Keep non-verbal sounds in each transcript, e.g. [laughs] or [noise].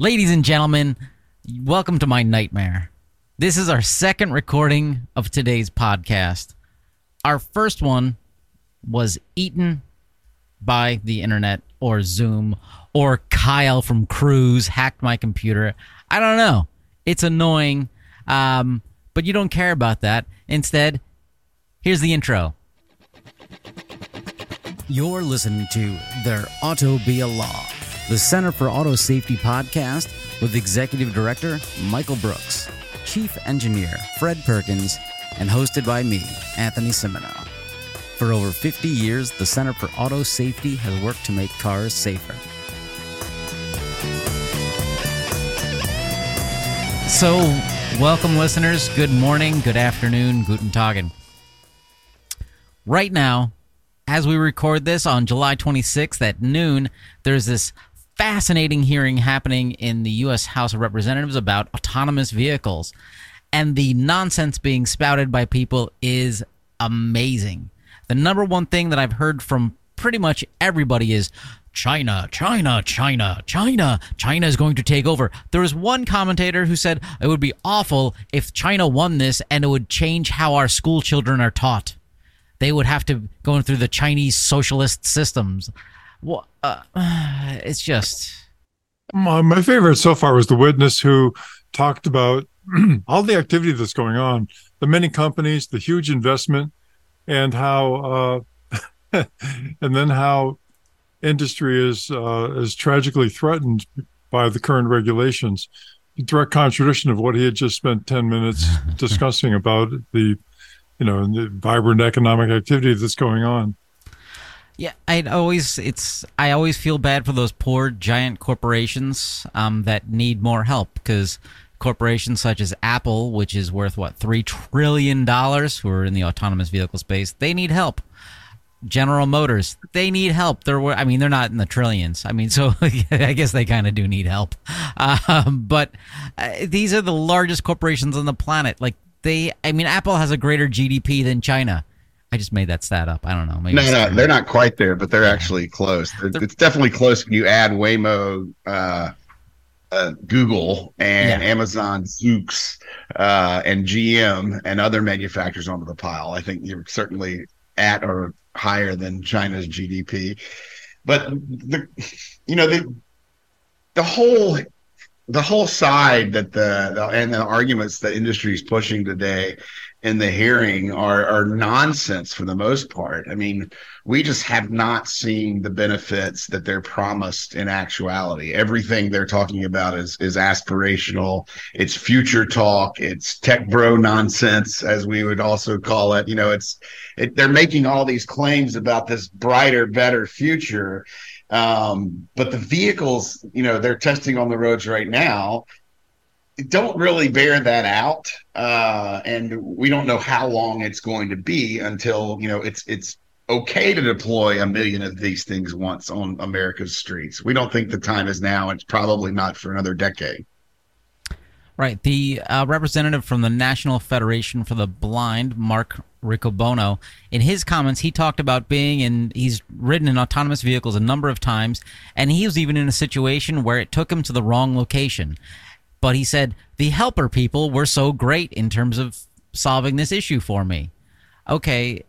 Ladies and gentlemen, welcome to my nightmare. This is our second recording of today's podcast. Our first one was eaten by the internet or Zoom or Kyle from Cruise hacked my computer. I don't know. It's annoying, um, but you don't care about that. Instead, here's the intro. You're listening to There Auto Be a Law, the Center for Auto Safety podcast with Executive Director Michael Brooks, Chief Engineer Fred Perkins, and hosted by me, Anthony Cimino. For over 50 years, the Center for Auto Safety has worked to make cars safer. So, welcome, listeners. Good morning, good afternoon, guten Tagen. Right now, as we record this on July 26th at noon, there's this fascinating hearing happening in the U.S. House of Representatives about autonomous vehicles. And the nonsense being spouted by people is amazing. The number one thing that I've heard from pretty much everybody is China, China, China, China, China is going to take over. There was one commentator who said it would be awful if China won this and it would change how our school children are taught they would have to go through the Chinese socialist systems. Well, uh, [sighs] it's just. My, my favorite so far was the witness who talked about [clears throat] all the activity that's going on, the many companies, the huge investment, and how, uh, [laughs] and then how industry is uh, is tragically threatened by the current regulations. Direct contradiction of what he had just spent ten minutes [laughs] discussing about the you know, the vibrant economic activity that's going on. Yeah, I always it's I always feel bad for those poor giant corporations um, that need more help because corporations such as Apple, which is worth what three trillion dollars, who are in the autonomous vehicle space, they need help. General Motors, they need help. They're, I mean, they're not in the trillions. I mean, [laughs] so I guess they kind of do need help. [laughs] Um, but uh, these are the largest corporations on the planet. Like they I mean Apple has a greater GDP than China. I just made that stat up. I don't know. Maybe no, no, they're not quite there, but they're yeah. actually close. It's definitely close when you add Waymo, uh, uh, Google, and yeah. Amazon, Zoox, uh, and GM, and other manufacturers onto the pile. I think you're certainly at or higher than China's GDP. But the, you know, the the whole the whole side that the, the, and the arguments that industry is pushing today in the hearing are are nonsense for the most part. I mean, we just have not seen the benefits that they're promised in actuality. Everything they're talking about is is aspirational. It's future talk. It's tech bro nonsense, as we would also call it. You know, it's it, they're making all these claims about this brighter, better future, um, but the vehicles, you know, they're testing on the roads right now don't really bear that out. Uh, and we don't know how long it's going to be until, you know, it's, it's, okay to deploy a million of these things once on America's streets. We don't think the time is now. It's probably not for another decade. Right. The uh, representative from the National Federation for the Blind, Mark Riccobono, in his comments, he talked about being in, he's ridden in autonomous vehicles a number of times, and he was even in a situation where it took him to the wrong location. But he said, the helper people were so great in terms of solving this issue for me. Okay.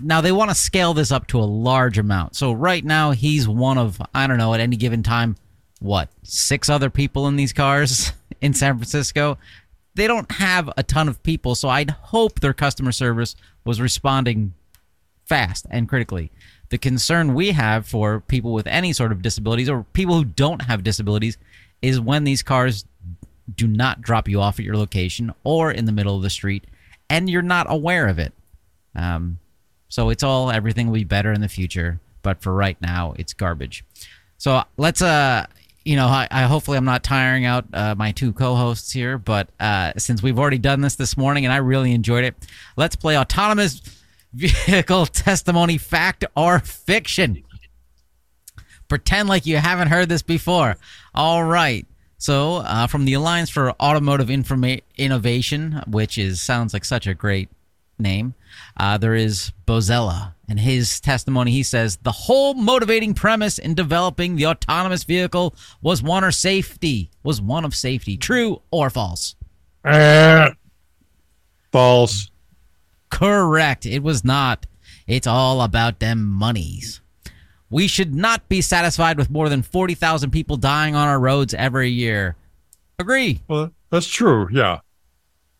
Now they want to scale this up to a large amount. So right now he's one of, I don't know, at any given time, what, six other people in these cars? [laughs] in San Francisco, they don't have a ton of people, so I'd hope their customer service was responding fast and critically. The concern we have for people with any sort of disabilities or people who don't have disabilities is when these cars do not drop you off at your location or in the middle of the street and you're not aware of it. Um, so it's all everything will be better in the future, but for right now, it's garbage. So let's uh you know, I, I, hopefully I'm not tiring out uh, my two co-hosts here, but uh, since we've already done this this morning and I really enjoyed it, let's play autonomous vehicle [laughs] testimony, fact or fiction. Pretend like you haven't heard this before. All right. So, uh, from the Alliance for Automotive Informa- Innovation, which is sounds like such a great name, uh, there is Bozzella. and his testimony, he says the whole motivating premise in developing the autonomous vehicle was one of safety. Was one of safety. True or false? Uh, false. Correct. It was not. It's all about them monies. We should not be satisfied with more than 40,000 people dying on our roads every year. Agree. Well, that's true. Yeah.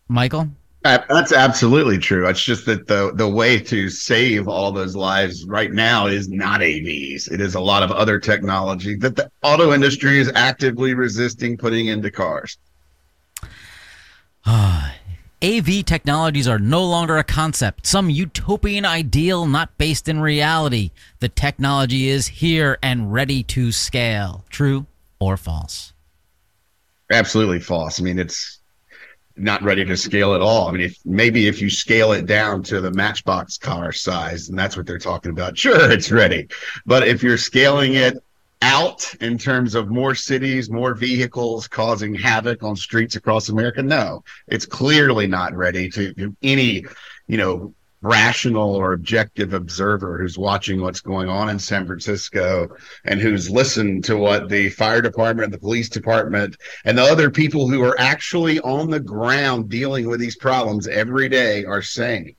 Michael? That's absolutely true. It's just that the the way to save all those lives right now is not AVs. It is a lot of other technology that the auto industry is actively resisting putting into cars. [sighs] [sighs] [sighs] AV technologies are no longer a concept, some utopian ideal not based in reality. The technology is here and ready to scale. True or false? Absolutely false. I mean, it's not ready to scale at all. I mean, if maybe if you scale it down to the Matchbox car size, and that's what they're talking about, sure, it's ready. But if you're scaling it out in terms of more cities, more vehicles causing havoc on streets across America? No, it's clearly not ready to any, you know, rational or objective observer who's watching what's going on in San Francisco and who's listened to what the fire department, the police department, and the other people who are actually on the ground dealing with these problems every day are saying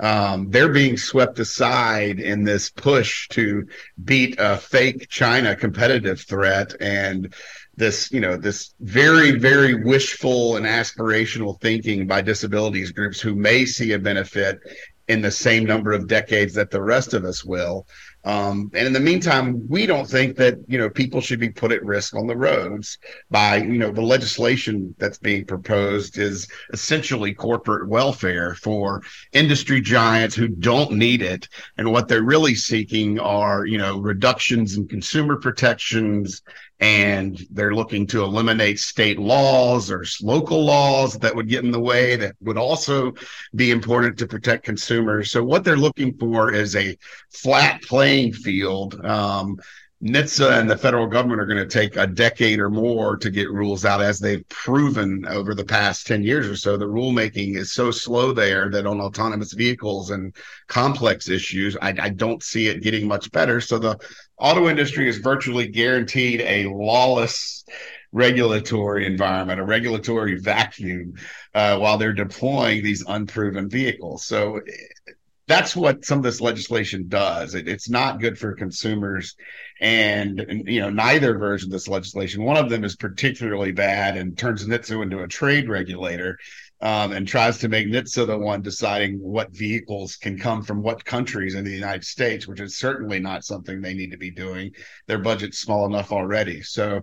um, they're being swept aside in this push to beat a fake China competitive threat and this, you know, this very, very wishful and aspirational thinking by disabilities groups who may see a benefit in the same number of decades that the rest of us will. Um, and in the meantime, we don't think that you know people should be put at risk on the roads by you know the legislation that's being proposed is essentially corporate welfare for industry giants who don't need it, and what they're really seeking are you know reductions in consumer protections and they're looking to eliminate state laws or local laws that would get in the way that would also be important to protect consumers. So what they're looking for is a flat playing field. Um, NHTSA and the federal government are going to take a decade or more to get rules out, as they've proven over the past 10 years or so. The rulemaking is so slow there that on autonomous vehicles and complex issues, I, I don't see it getting much better. So the auto industry is virtually guaranteed a lawless regulatory environment, a regulatory vacuum, uh, while they're deploying these unproven vehicles. So that's what some of this legislation does. It, it's not good for consumers, and, and, you know neither version of this legislation. One of them is particularly bad and turns NHTSA into a trade regulator um, and tries to make NHTSA the one deciding what vehicles can come from what countries in the United States, which is certainly not something they need to be doing. Their budget's small enough already. So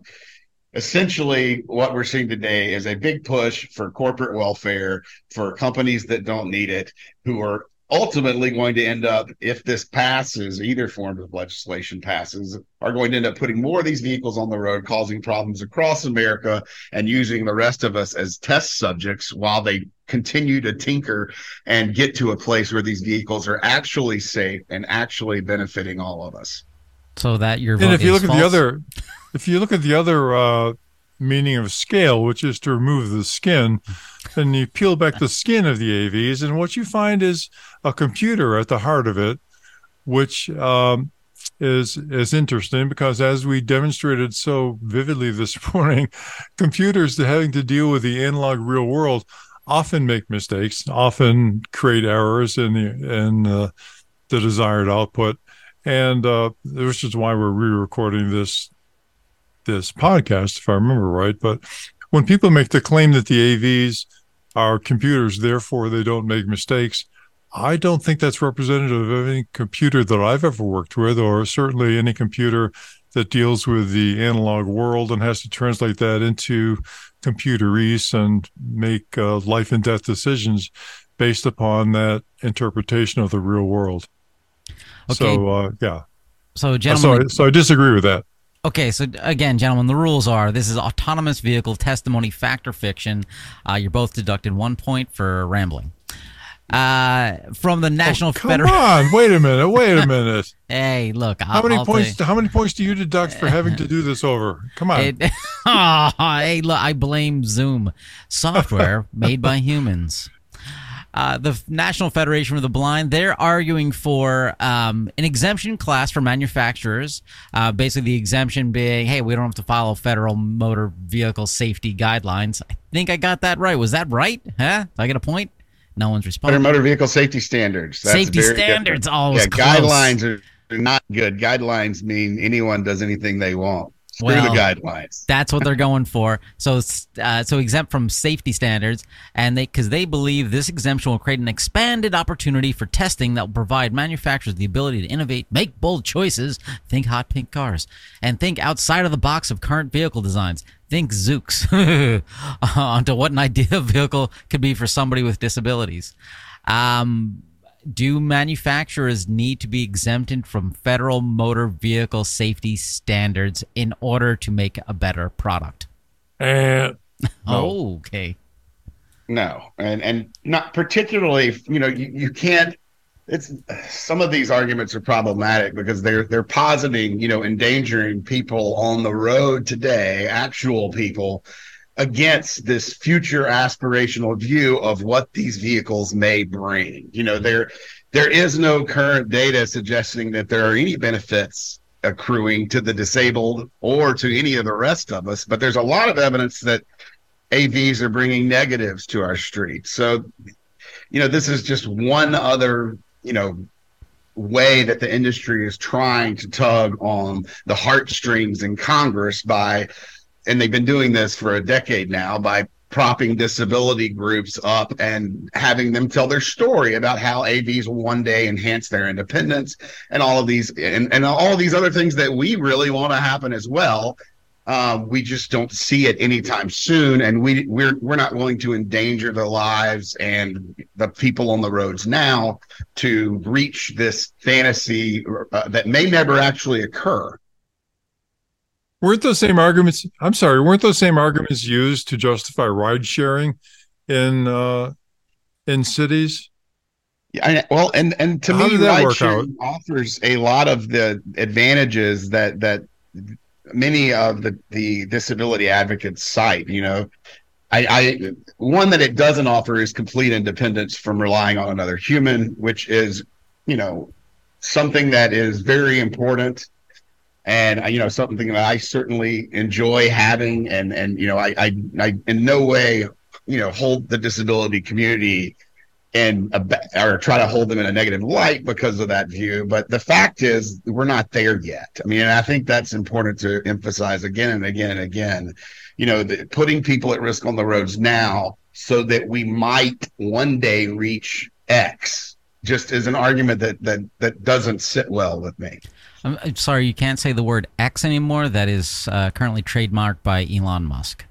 essentially what we're seeing today is a big push for corporate welfare for companies that don't need it who are ultimately going to end up, if this passes, either form of legislation passes, are going to end up putting more of these vehicles on the road, causing problems across America, and using the rest of us as test subjects while they continue to tinker and get to a place where these vehicles are actually safe and actually benefiting all of us. So that your and if you look false? at the other, if you look at the other uh, meaning of scale, which is to remove the skin, and you peel back the skin of the AVs, and what you find is a computer at the heart of it, which um, is is interesting because as we demonstrated so vividly this [laughs] morning, computers having to deal with the analog real world often make mistakes, often create errors in the in uh, the desired output, and uh, which is why we're re-recording this this podcast, if I remember right. But when people make the claim that the AVs are computers, therefore they don't make mistakes, I don't think that's representative of any computer that I've ever worked with, or certainly any computer that deals with the analog world and has to translate that into computerese and make uh, life and death decisions based upon that interpretation of the real world. Okay. So, uh, yeah. So, gentlemen. So, so I disagree with that. Okay, so again, gentlemen, the rules are this is autonomous vehicle testimony, fact or fiction. Uh, you're both deducted one point for rambling. Uh, from the National oh, come Federation. Come on, wait a [laughs] minute, wait a minute. hey, look, how I'll, many I'll points? How many points do you deduct for having to do [laughs] this over? Come on. It, oh, [laughs] hey, look, I blame Zoom software made by humans. Uh, the National Federation for the Blind, they're arguing for um, an exemption class for manufacturers. Uh, basically, the exemption being, hey, we don't have to follow federal motor vehicle safety guidelines. I think I got that right. Was that right? Huh? Did I get a point? No one's responding. Motor vehicle safety standards. That's safety standards, always. Yeah, close. guidelines are not good. Guidelines mean anyone does anything they want. Screw well, the guidelines. That's what they're going for. So, uh, so exempt from safety standards, and they because they believe this exemption will create an expanded opportunity for testing that will provide manufacturers the ability to innovate, make bold choices, think hot pink cars, and think outside of the box of current vehicle designs. Think Zoox [laughs] onto what an [laughs] ideal vehicle could be for somebody with disabilities. Um, do manufacturers need to be exempted from federal motor vehicle safety standards in order to make a better product? Uh, [laughs] no. okay. No, and and not particularly. You know, you, you can't. It's some of these arguments are problematic because they're they're positing, you know, endangering people on the road today, actual people, against this future aspirational view of what these vehicles may bring. You know, there there is no current data suggesting that there are any benefits accruing to the disabled or to any of the rest of us, but there's a lot of evidence that AVs are bringing negatives to our streets. So, you know, this is just one other, you know, way that the industry is trying to tug on the heartstrings in Congress by and they've been doing this for a decade now by propping disability groups up and having them tell their story about how AVs will one day enhance their independence and all of these and, and all these other things that we really want to happen as well. Um, we just don't see it anytime soon, and we we're we're not willing to endanger the lives and the people on the roads now to reach this fantasy uh, that may never actually occur weren't those same arguments i'm sorry weren't those same arguments used to justify ride sharing in uh in cities yeah, well, and and to How me, ride sharing offers a lot of the advantages that that many of the the disability advocates cite. You know, I, I one that it doesn't offer is complete independence from relying on another human, which is you know something that is very important and you know something that I certainly enjoy having, and and you know I I, I in no way you know hold the disability community and or try to hold them in a negative light because of that view. But the fact is, we're not there yet. I mean, I think that's important to emphasize again and again and again. You know, the, putting people at risk on the roads now so that we might one day reach X just is an argument that that that doesn't sit well with me. I'm sorry, you can't say the word X anymore. That is uh, currently trademarked by Elon Musk.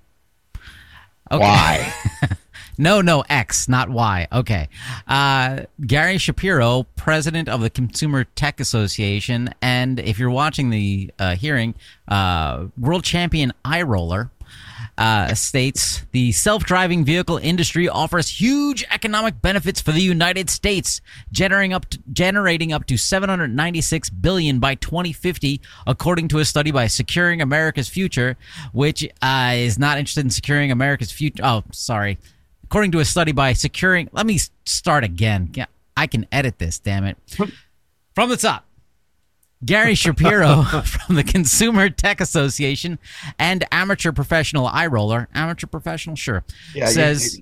Okay. Why? [laughs] no, no, X, not Y. Okay. Uh, Gary Shapiro, president of the Consumer Tech Association, and if you're watching the uh, hearing, uh, world champion eye roller uh, states the self-driving vehicle industry offers huge economic benefits for the United States, generating up to, generating up to 796 billion by 2050, according to a study by Securing America's Future, which uh, is not interested in securing America's future. Oh, sorry. According to a study by Securing, let me start again. I can edit this. Damn it. From the top. Gary Shapiro [laughs] from the Consumer Tech Association and amateur professional eye roller, amateur professional, sure, yeah, says,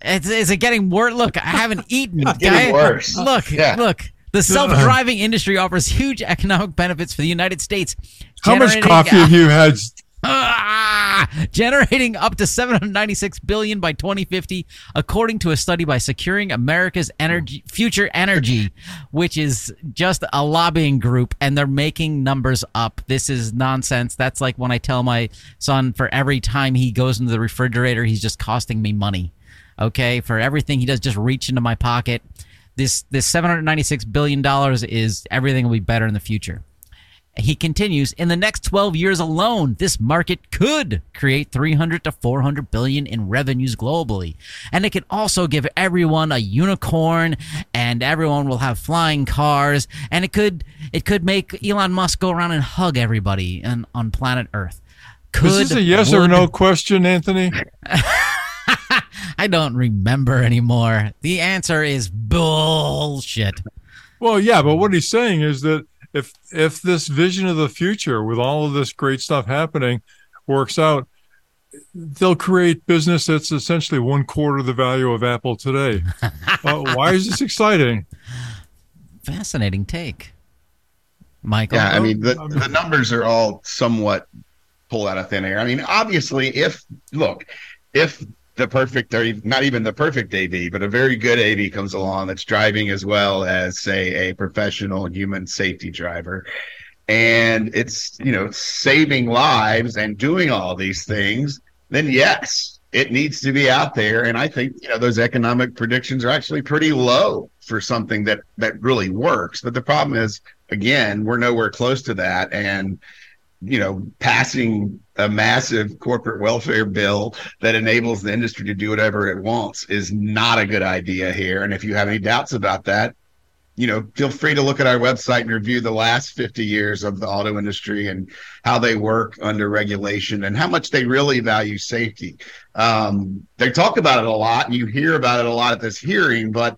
it's, "Is it getting worse? Look, I haven't [laughs] eaten. getting worse. [laughs] Look, yeah. look." The uh-huh. self-driving industry offers huge economic benefits for the United States. How much coffee have you had Ah, generating up to 796 billion by 2050 according to a study by securing america's energy future energy which is just a lobbying group and they're making numbers up. This is nonsense. That's like when i tell my son for every time he goes into the refrigerator he's just costing me money okay? For everything he does just reach into my pocket. This this 796 billion dollars is everything will be better in the future he continues, in the next 12 years alone, this market could create 300 to 400 billion in revenues globally. And it could also give everyone a unicorn and everyone will have flying cars and it could it could make Elon Musk go around and hug everybody on, on planet Earth. Could, Is this a yes would, or no question, Anthony? [laughs] I don't remember anymore. The answer is bullshit. Well, yeah, but what he's saying is that if if this vision of the future with all of this great stuff happening works out, they'll create business that's essentially one quarter the value of Apple today. [laughs] uh, why is this exciting? Fascinating take, Michael. Yeah, I mean the, the numbers are all somewhat pulled out of thin air. I mean, obviously, if look, if the perfect or not even the perfect AV, but a very good AV comes along that's driving as well as say a professional human safety driver. And it's, you know, saving lives and doing all these things, then yes, it needs to be out there. And I think, you know, those economic predictions are actually pretty low for something that that really works. But the problem is, again, we're nowhere close to that. And you know, passing a massive corporate welfare bill that enables the industry to do whatever it wants is not a good idea here. And if you have any doubts about that, you know, feel free to look at our website and review the last 50 years of the auto industry and how they work under regulation and how much they really value safety. Um, they talk about it a lot and you hear about it a lot at this hearing, but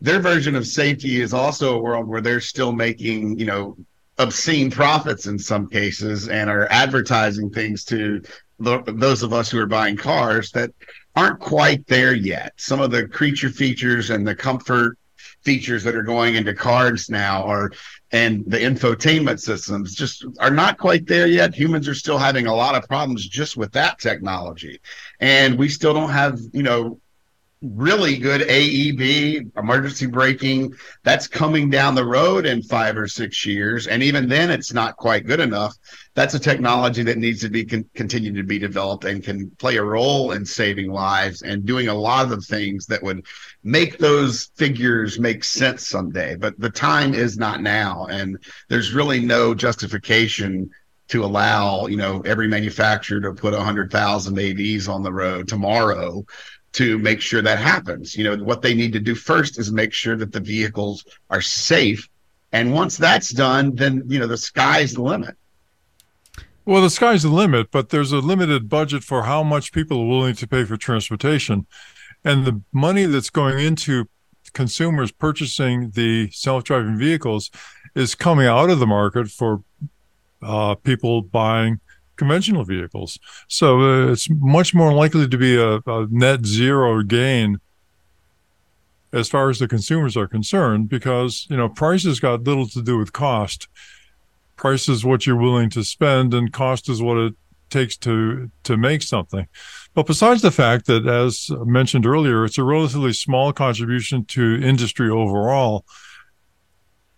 their version of safety is also a world where they're still making, you know, obscene profits in some cases and are advertising things to the, those of us who are buying cars that aren't quite there yet. Some of the creature features and the comfort features that are going into cars now are and the infotainment systems just are not quite there yet. Humans are still having a lot of problems just with that technology. And we still don't have, you know, really good AEB, emergency braking. That's coming down the road in five or six years. And even then, it's not quite good enough. That's a technology that needs to be con- continued to be developed and can play a role in saving lives and doing a lot of things that would make those figures make sense someday. But the time is not now. And there's really no justification to allow you know every manufacturer to put 100,000 AVs on the road tomorrow to make sure that happens. You know, what they need to do first is make sure that the vehicles are safe. And once that's done, then, you know, the sky's the limit. Well, the sky's the limit, but there's a limited budget for how much people are willing to pay for transportation. And the money that's going into consumers purchasing the self driving vehicles is coming out of the market for uh, people buying conventional vehicles. So uh, it's much more likely to be a, a, net zero gain as far as the consumers are concerned, because you know prices got little to do with cost. Price is what you're willing to spend, and cost is what it takes to to make something. But besides the fact that, as mentioned earlier, it's a relatively small contribution to industry overall.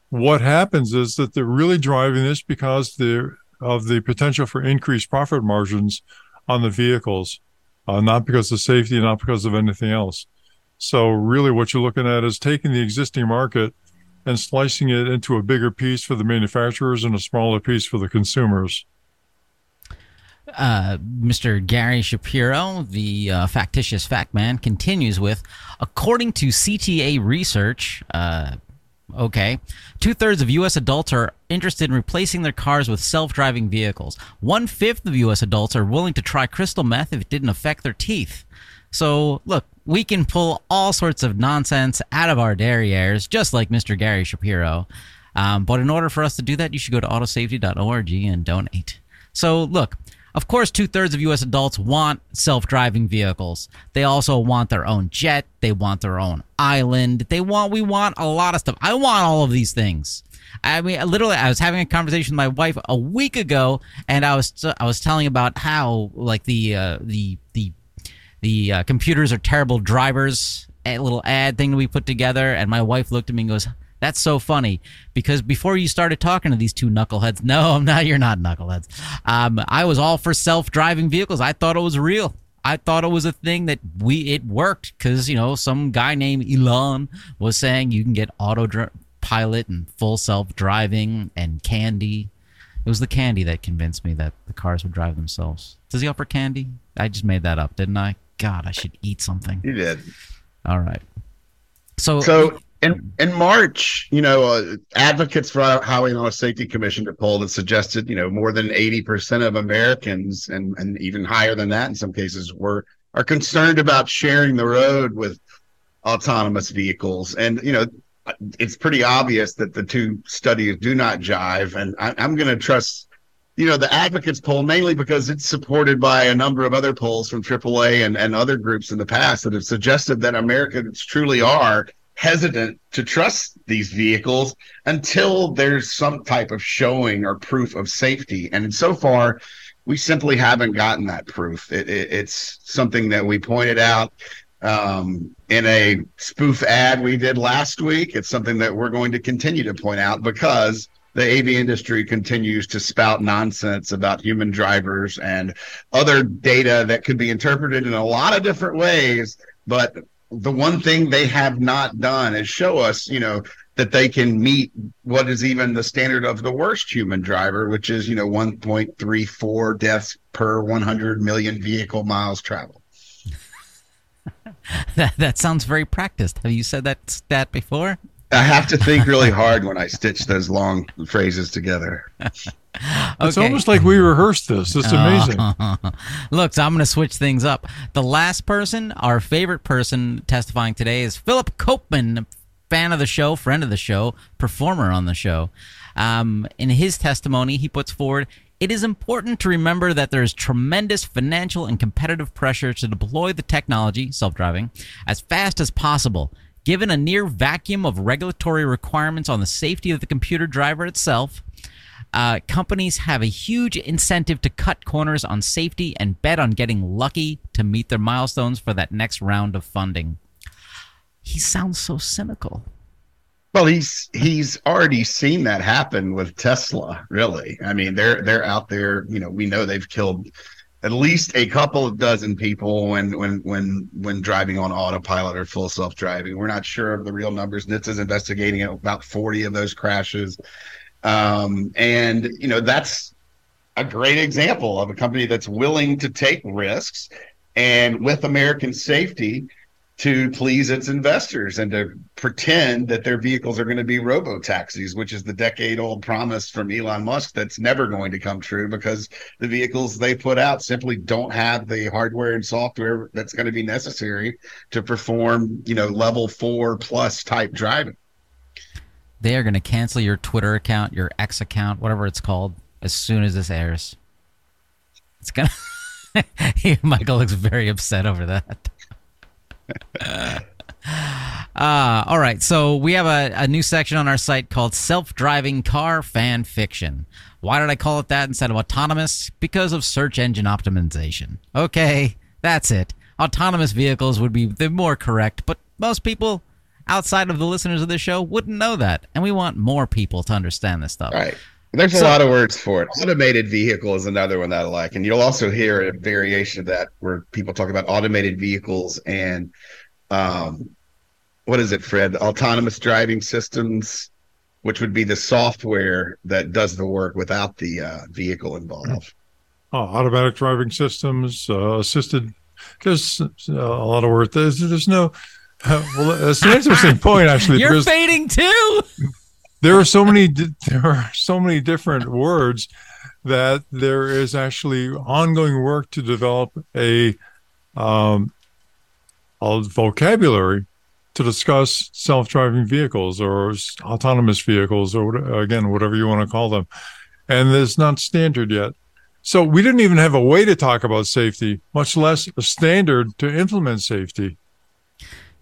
What happens is that they're really driving this because they're of the potential for increased profit margins on the vehicles, uh, not because of safety, not because of anything else. So really what you're looking at is taking the existing market and slicing it into a bigger piece for the manufacturers and a smaller piece for the consumers. Uh, Mr. Gary Shapiro, the uh, factitious fact man, continues with According to CTA research, uh, Okay. Two thirds of U.S. adults are interested in replacing their cars with self driving vehicles. One fifth of U.S. adults are willing to try crystal meth if it didn't affect their teeth. So, look, we can pull all sorts of nonsense out of our derrieres, just like Mr. Gary Shapiro. Um, but in order for us to do that, you should go to autosafety.org and donate. So, look, of course, two thirds of U.S. adults want self driving vehicles. They also want their own jet. They want their own island. They want, we want a lot of stuff. I want all of these things. I mean, literally, I was having a conversation with my wife a week ago, and I was I was telling about how like the uh, the the the uh, computers are terrible drivers. A little ad thing we put together, and my wife looked at me and goes, that's so funny because before you started talking to these two knuckleheads, [laughs] no, I'm not. You're not knuckleheads. Um, I was all for self-driving vehicles. I thought it was real. I thought it was a thing that we it worked because you know some guy named Elon was saying you can get auto dr- pilot and full self-driving and candy. It was the candy that convinced me that the cars would drive themselves. Does he offer candy? I just made that up, didn't I? God, I should eat something. You did. All right. So, so in in March, you know, uh, advocates for Highway and Auto Safety Commission poll that suggested, you know, more than eighty percent of Americans, and and even higher than that in some cases, were are concerned about sharing the road with autonomous vehicles. And, you know, it's pretty obvious that the two studies do not jive. And I, am going to trust, you know, the advocates poll mainly because it's supported by a number of other polls from AAA and, and other groups in the past that have suggested that Americans truly are hesitant to trust these vehicles until there's some type of showing or proof of safety. And so far, we simply haven't gotten that proof. It, it, it's something that we pointed out um, in a spoof ad we did last week. It's something that we're going to continue to point out because the AV industry continues to spout nonsense about human drivers and other data that could be interpreted in a lot of different ways. But the one thing they have not done is show us, you know, that they can meet what is even the standard of the worst human driver, which is, you know, 1.34 deaths per 100 million vehicle miles traveled. [laughs] that, that sounds very practiced. Have you said that stat before? I have to think really hard when I stitch those long phrases together. [laughs] [laughs] okay. It's almost like we rehearsed this. It's amazing. [laughs] look, so I'm going to switch things up. The last person, our favorite person testifying today is Philip Koopman, fan of the show, friend of the show, performer on the show. Um, in his testimony, he puts forward it is important to remember that there is tremendous financial and competitive pressure to deploy the technology, self driving, as fast as possible. Given a near vacuum of regulatory requirements on the safety of the computer driver itself, uh, companies have a huge incentive to cut corners on safety and bet on getting lucky to meet their milestones for that next round of funding. He sounds so cynical. Well, he's he's already seen that happen with Tesla. Really, I mean, they're they're out there. You know, we know they've killed at least a couple of dozen people when when when when driving on autopilot or full self driving. We're not sure of the real numbers. NHTSA is investigating about forty of those crashes, um, and you know that's a great example of a company that's willing to take risks and with American safety to please its investors and to pretend that their vehicles are going to be robo taxis, which is the decade old promise from Elon Musk that's never going to come true because the vehicles they put out simply don't have the hardware and software that's going to be necessary to perform, you know, level four plus type driving. They are going to cancel your Twitter account, your X account, whatever it's called, as soon as this airs. It's going [laughs] to. Michael looks very upset over that. [laughs] uh, all right. So we have a, a new section on our site called Self Driving Car Fan Fiction. Why did I call it that instead of autonomous? Because of search engine optimization. Okay, that's it. Autonomous vehicles would be the more correct, but most people outside of the listeners of this show wouldn't know that. And we want more people to understand this stuff. Right. There's so, a lot of words for it. Automated vehicle is another one that I like. And you'll also hear a variation of that where people talk about automated vehicles and um, what is it, Fred? Autonomous driving systems, which would be the software that does the work without the uh, vehicle involved. Oh, automatic driving systems, uh, assisted. There's uh, a lot of work. There's, there's no. Uh, [laughs] well, that's an interesting point, actually. You're fading too. There are so many there are so many different words that there is actually ongoing work to develop a um, a vocabulary to discuss self-driving vehicles or autonomous vehicles or again whatever you want to call them. And it's not standard yet. So we didn't even have a way to talk about safety much less a standard to implement safety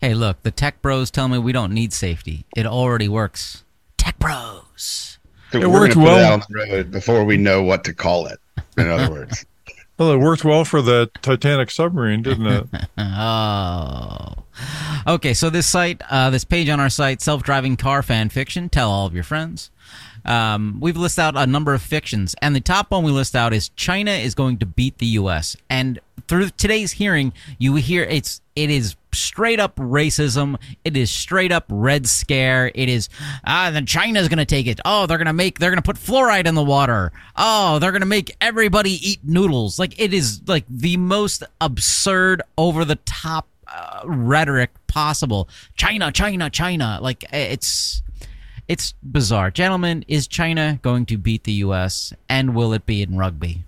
hey look the tech bros tell me we don't need safety it already works Tech Bros. So it worked well on the road before we know what to call it. In other [laughs] words. Well, it worked well for the Titanic submarine, didn't it? [laughs] oh. Okay, so this site, uh, this page on our site, self driving car fan fiction, tell all of your friends. Um, we've listed out a number of fictions, and the top one we list out is China is going to beat the U.S. And through today's hearing, you hear it's it is straight up racism. It is straight up red scare. It is ah, then China's gonna take it. Oh, they're gonna make they're gonna put fluoride in the water. Oh, they're gonna make everybody eat noodles. Like it is like the most absurd, over the top uh, rhetoric possible. China, China, China. Like it's it's bizarre, gentlemen. Is China going to beat the U.S. and will it be in rugby?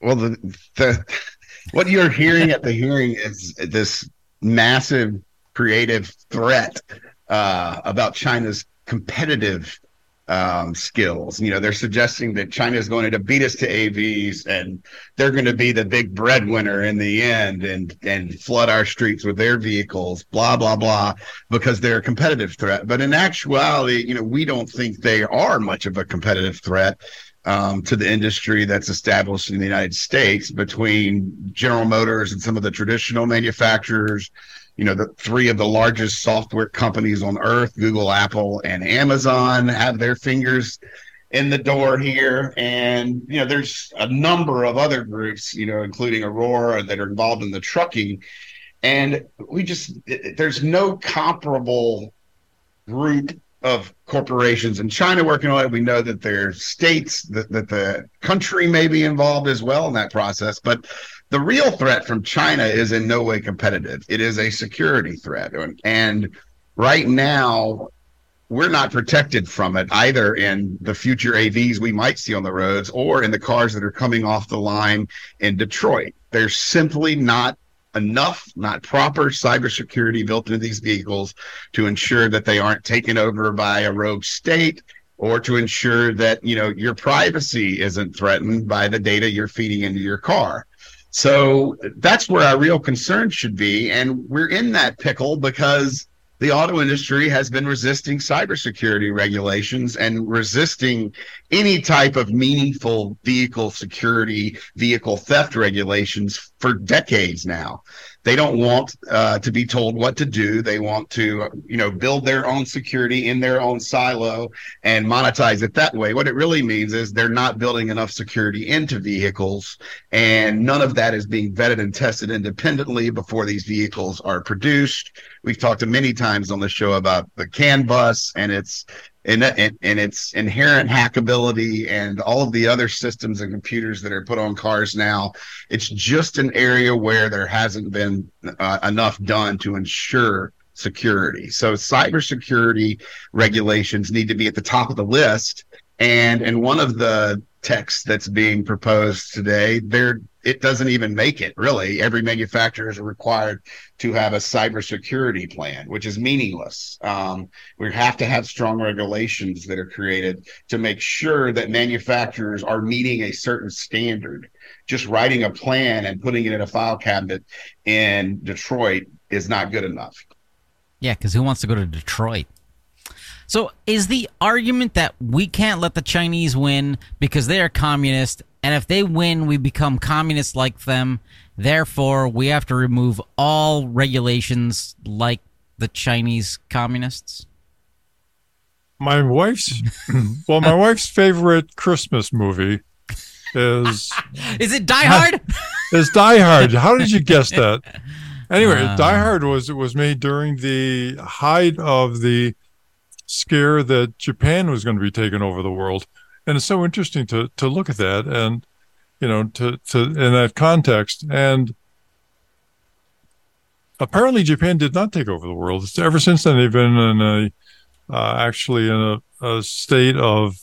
Well, the the what you're hearing at the [laughs] hearing is this massive creative threat uh, about China's competitive um, skills. You know, they're suggesting that China is going to beat us to AVs and they're going to be the big breadwinner in the end and and flood our streets with their vehicles, blah blah blah, because they're a competitive threat. But in actuality, you know, we don't think they are much of a competitive threat. Um, to the industry that's established in the United States between General Motors and some of the traditional manufacturers, you know, the three of the largest software companies on earth, Google, Apple, and Amazon, have their fingers in the door here. And, you know, there's a number of other groups, you know, including Aurora that are involved in the trucking. And we just, there's no comparable group of corporations in China working on it. We know that there are states that, that the country may be involved as well in that process. But the real threat from China is in no way competitive. It is a security threat. And right now, we're not protected from it either in the future AVs we might see on the roads or in the cars that are coming off the line in Detroit. There's simply not enough, not proper cybersecurity built into these vehicles to ensure that they aren't taken over by a rogue state or to ensure that, you know, your privacy isn't threatened by the data you're feeding into your car. So that's where our real concern should be. And we're in that pickle because the auto industry has been resisting cybersecurity regulations and resisting any type of meaningful vehicle security, vehicle theft regulations for decades now. They don't want uh, to be told what to do. They want to, you know, build their own security in their own silo and monetize it that way. What it really means is they're not building enough security into vehicles, and none of that is being vetted and tested independently before these vehicles are produced. We've talked many times on the show about the CAN bus and its and, and, and its inherent hackability and all of the other systems and computers that are put on cars now. It's just an area where there hasn't been uh, enough done to ensure security. So cybersecurity regulations need to be at the top of the list. And in one of the texts that's being proposed today, there it doesn't even make it really. Every manufacturer is required to have a cybersecurity plan, which is meaningless. Um, we have to have strong regulations that are created to make sure that manufacturers are meeting a certain standard. Just writing a plan and putting it in a file cabinet in Detroit is not good enough. Yeah, because who wants to go to Detroit? So, is the argument that we can't let the Chinese win because they are communist and if they win, we become communists like them. Therefore, we have to remove all regulations like the Chinese communists. My wife's [laughs] well, my wife's favorite Christmas movie is [laughs] Is it Die Hard? [laughs] is Die Hard. How did you guess that? Anyway, uh, Die Hard was was made during the height of the scare that Japan was going to be taking over the world and it's so interesting to to look at that and you know to to in that context and apparently Japan did not take over the world. Ever since then, they've been in a uh, actually in a, a, state of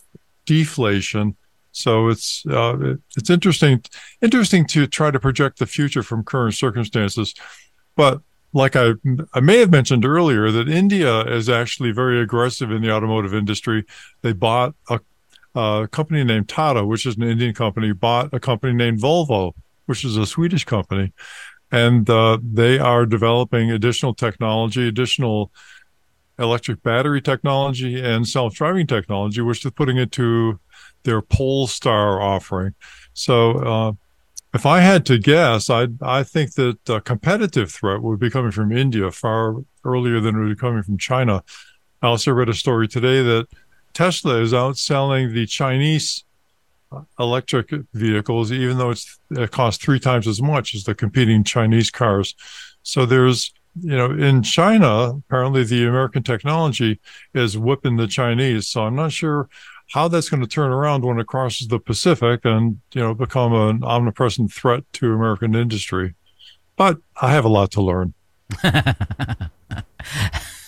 deflation. So it's uh, it, it's interesting interesting to try to project the future from current circumstances, but like I I may have mentioned earlier that India is actually very aggressive in the automotive industry. They bought a a company named Tata, which is an Indian company, bought a company named Volvo, which is a Swedish company. And uh, they are developing additional technology, additional electric battery technology and self-driving technology, which is putting it to their Polestar offering. So, uh, if I had to guess, I I think that a competitive threat would be coming from India far earlier than it would be coming from China. I also read a story today that Tesla is outselling the Chinese electric vehicles, even though it costs three times as much as the competing Chinese cars. So there's, you know, in China, apparently the American technology is whipping the Chinese. So I'm not sure how that's going to turn around when it crosses the Pacific and, you know, become an omnipresent threat to American industry. But I have a lot to learn. [laughs]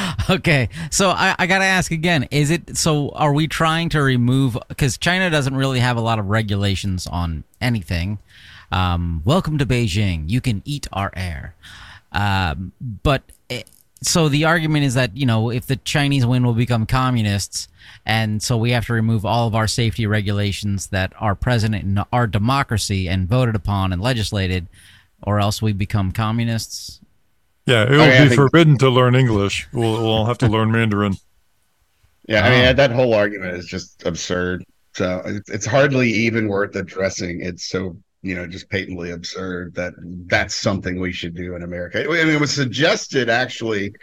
[laughs] okay, so I, I got to ask again: Is it so? Are we trying to remove? Because China doesn't really have a lot of regulations on anything. Um, welcome to Beijing. You can eat our air. Um, but it, so the argument is that you know if the Chinese win, we'll become communists, and so we have to remove all of our safety regulations that are present in our democracy and voted upon and legislated, or else we become communists. Yeah, it will I mean, be forbidden to learn English. We'll, we'll have to learn Mandarin. Yeah, I mean um, that whole argument is just absurd. So it's, it's hardly even worth addressing. It's so you know just patently absurd that that's something we should do in America. I mean, it was suggested actually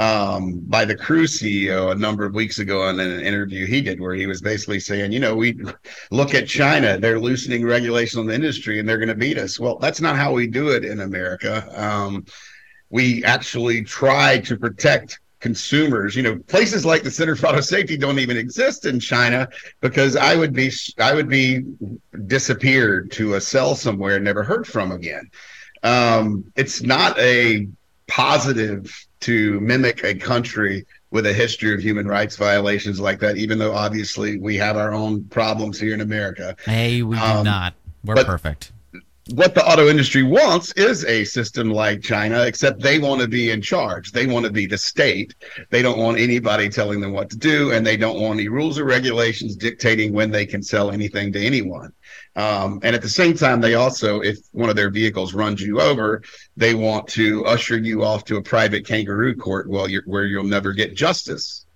um, by the Cruise CEO a number of weeks ago on an interview he did, where he was basically saying, you know, we look at China, they're loosening regulation on the industry and they're going to beat us. Well, that's not how we do it in America. Um, we actually try to protect consumers. You know, places like the Center for Auto Safety don't even exist in China because I would be I would be disappeared to a cell somewhere and never heard from again. Um, it's not a positive to mimic a country with a history of human rights violations like that, even though obviously we have our own problems here in America. Hey, we um, do not. We're perfect what the auto industry wants is a system like China, except they want to be in charge. They want to be the state. They don't want anybody telling them what to do, and they don't want any rules or regulations dictating when they can sell anything to anyone. Um, and at the same time, they also, if one of their vehicles runs you over, they want to usher you off to a private kangaroo court where you'll never get justice.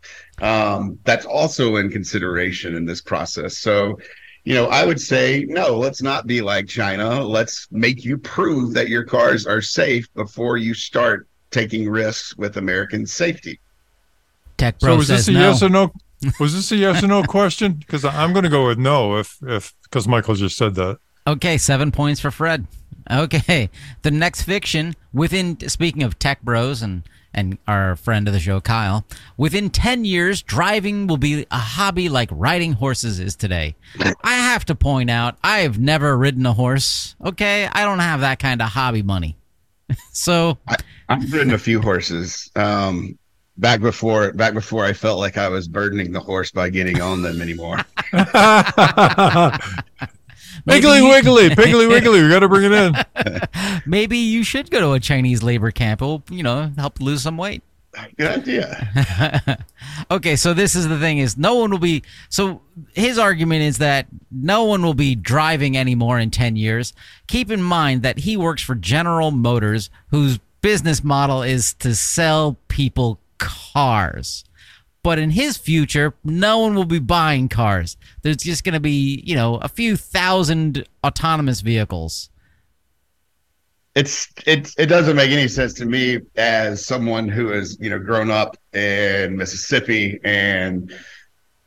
Um, that's also in consideration in this process. So you know, I would say, no, let's not be like China. Let's make you prove that your cars are safe before you start taking risks with American safety. Tech Bro so was this a no. yes or no? [laughs] Was this a yes or no question? Because I'm going to go with no if if because Michael just said that. Okay, seven points for Fred. Okay, the next fiction within speaking of tech bros and and our friend of the show, Kyle. Within 10 years, driving will be a hobby like riding horses is today. I have to point out, I have never ridden a horse. Okay. I don't have that kind of hobby money. [laughs] so I, have ridden a few horses. Um, back before back before I felt like I was burdening the horse by getting on them anymore. [laughs] Piggly Wiggly, [laughs] Piggly Wiggly, we got to bring it in. [laughs] Maybe you should go to a Chinese labor camp. It'll, you know, help lose some weight. Good idea. [laughs] okay, so this is the thing: is no one will be. So his argument is that no one will be driving anymore in ten years. Keep in mind that he works for General Motors, whose business model is to sell people cars but in his future, no one will be buying cars. There's just going to be, you know, a few thousand autonomous vehicles. It's it it doesn't make any sense to me as someone who has you know grown up in Mississippi and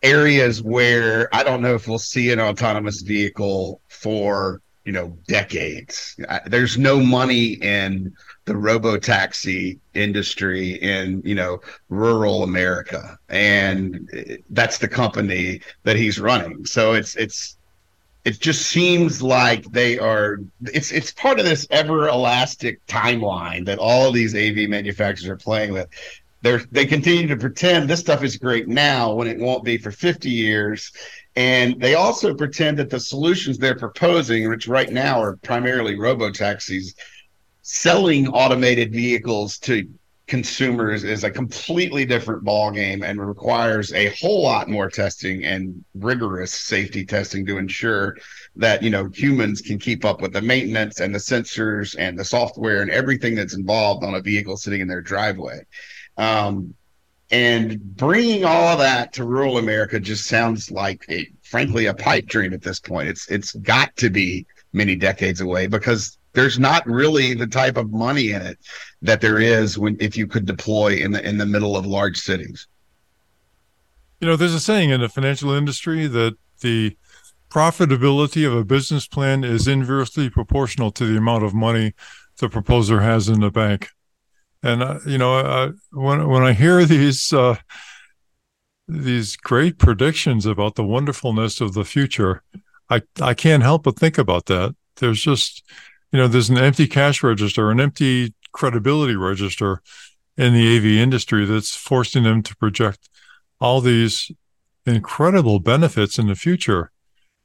areas where I don't know if we'll see an autonomous vehicle for you know decades. There's no money in the robo taxi industry in you know rural America, and that's the company that he's running. So it's it's it just seems like they are it's it's part of this ever elastic timeline that all these AV manufacturers are playing with. They're, they continue to pretend this stuff is great now when it won't be for 50 years. And they also pretend that the solutions they're proposing, which right now are primarily robo taxis, selling automated vehicles to consumers is a completely different ballgame and requires a whole lot more testing and rigorous safety testing to ensure that you know humans can keep up with the maintenance and the sensors and the software and everything that's involved on a vehicle sitting in their driveway. Um, and bringing all that to rural america just sounds like a frankly a pipe dream at this point. It's it's got to be many decades away because there's not really the type of money in it that there is when if you could deploy in the in the middle of large cities. You know, there's a saying in the financial industry that the profitability of a business plan is inversely proportional to the amount of money the proposer has in the bank. And uh, you know, uh, when when I hear these uh, these great predictions about the wonderfulness of the future, I I can't help but think about that. There's just you know, there's an empty cash register, an empty credibility register in the AV industry that's forcing them to project all these incredible benefits in the future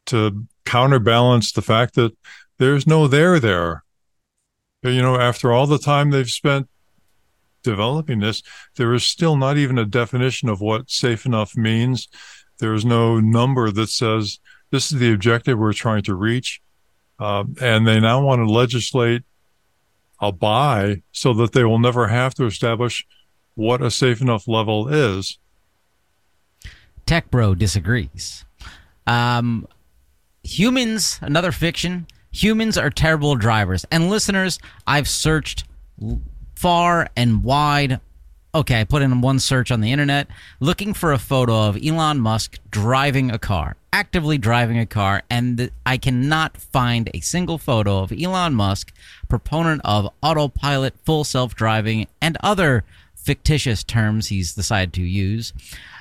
to counterbalance the fact that there's no there there. You know, after all the time they've spent developing this, there is still not even a definition of what safe enough means. There is no number that says this is the objective we're trying to reach. Uh, and they now want to legislate a buy so that they will never have to establish what a safe enough level is. Tech Bro disagrees. Um, humans, another fiction. Humans are terrible drivers. And listeners, I've searched far and wide. Okay, I put in one search on the internet looking for a photo of Elon Musk driving a car, actively driving a car, and I cannot find a single photo of Elon Musk, proponent of autopilot, full self driving, and other fictitious terms he's decided to use.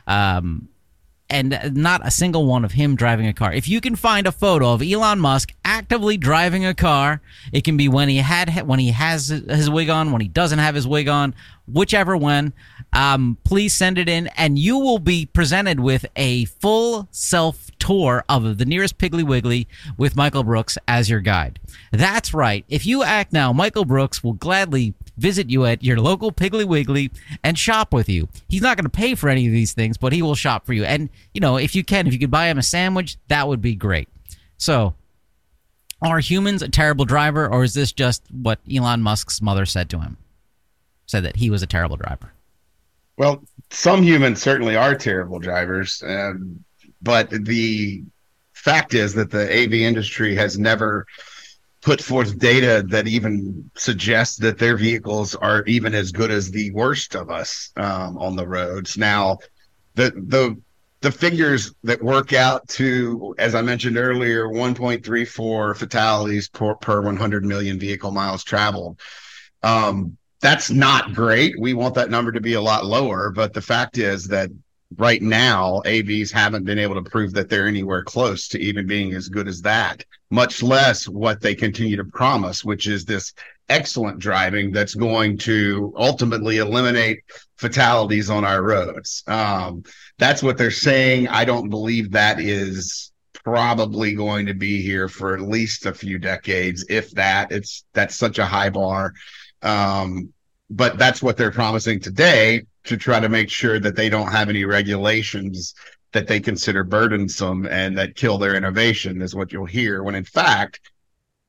Um, and not a single one of him driving a car. If you can find a photo of Elon Musk actively driving a car, it can be when he had when he has his wig on, when he doesn't have his wig on, whichever one. Um, please send it in, and you will be presented with a full self tour of the nearest Piggly Wiggly with Michael Brooks as your guide. That's right. If you act now, Michael Brooks will gladly visit you at your local Piggly Wiggly and shop with you. He's not going to pay for any of these things, but he will shop for you. And, you know, if you can, if you could buy him a sandwich, that would be great. So, are humans a terrible driver, or is this just what Elon Musk's mother said to him? Said that he was a terrible driver. Well, some humans certainly are terrible drivers, um, but the fact is that the AV industry has never put forth data that even suggests that their vehicles are even as good as the worst of us um, on the roads. Now, the the the figures that work out to, as I mentioned earlier, 1.34 fatalities per, per 100 million vehicle miles traveled. Um, that's not great. We want that number to be a lot lower, but the fact is that right now AVs haven't been able to prove that they're anywhere close to even being as good as that, much less what they continue to promise, which is this excellent driving that's going to ultimately eliminate fatalities on our roads. Um, that's what they're saying. I don't believe that is probably going to be here for at least a few decades, if that. It's that's such a high bar. Um, but that's what they're promising today to try to make sure that they don't have any regulations that they consider burdensome and that kill their innovation is what you'll hear. When in fact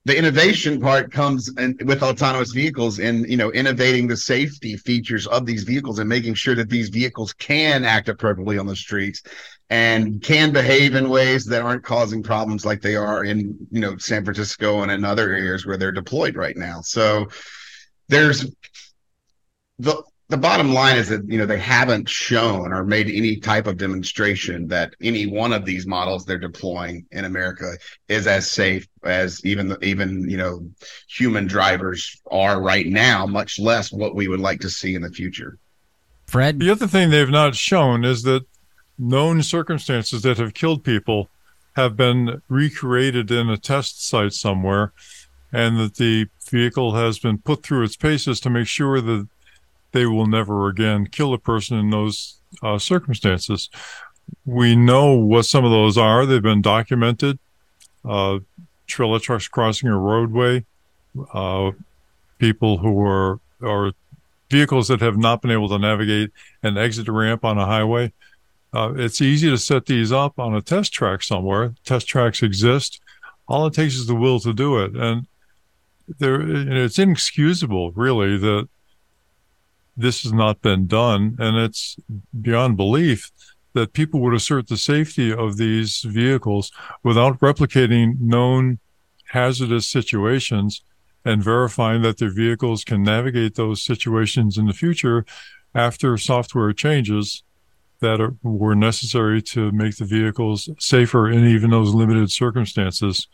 the innovation part comes in, with autonomous vehicles and you know innovating the safety features of these vehicles and making sure that these vehicles can act appropriately on the streets and can behave in ways that aren't causing problems like they are in you know San Francisco and in other areas where they're deployed right now. So there's the the bottom line is that you know they haven't shown or made any type of demonstration that any one of these models they're deploying in America is as safe as even even you know human drivers are right now, much less what we would like to see in the future. Fred, the other thing they've not shown is that known circumstances that have killed people have been recreated in a test site somewhere, and that the vehicle has been put through its paces to make sure that they will never again kill a person in those uh, circumstances. We know what some of those are. They've been documented. Uh, trailer trucks crossing a roadway, uh, people who are or vehicles that have not been able to navigate an exit ramp on a highway. Uh, it's easy to set these up on a test track somewhere. Test tracks exist. All it takes is the will to do it, and there, it's inexcusable, really, that this has not been done. And it's beyond belief that people would assert the safety of these vehicles without replicating known hazardous situations and verifying that their vehicles can navigate those situations in the future after software changes that are, were necessary to make the vehicles safer in even those limited circumstances.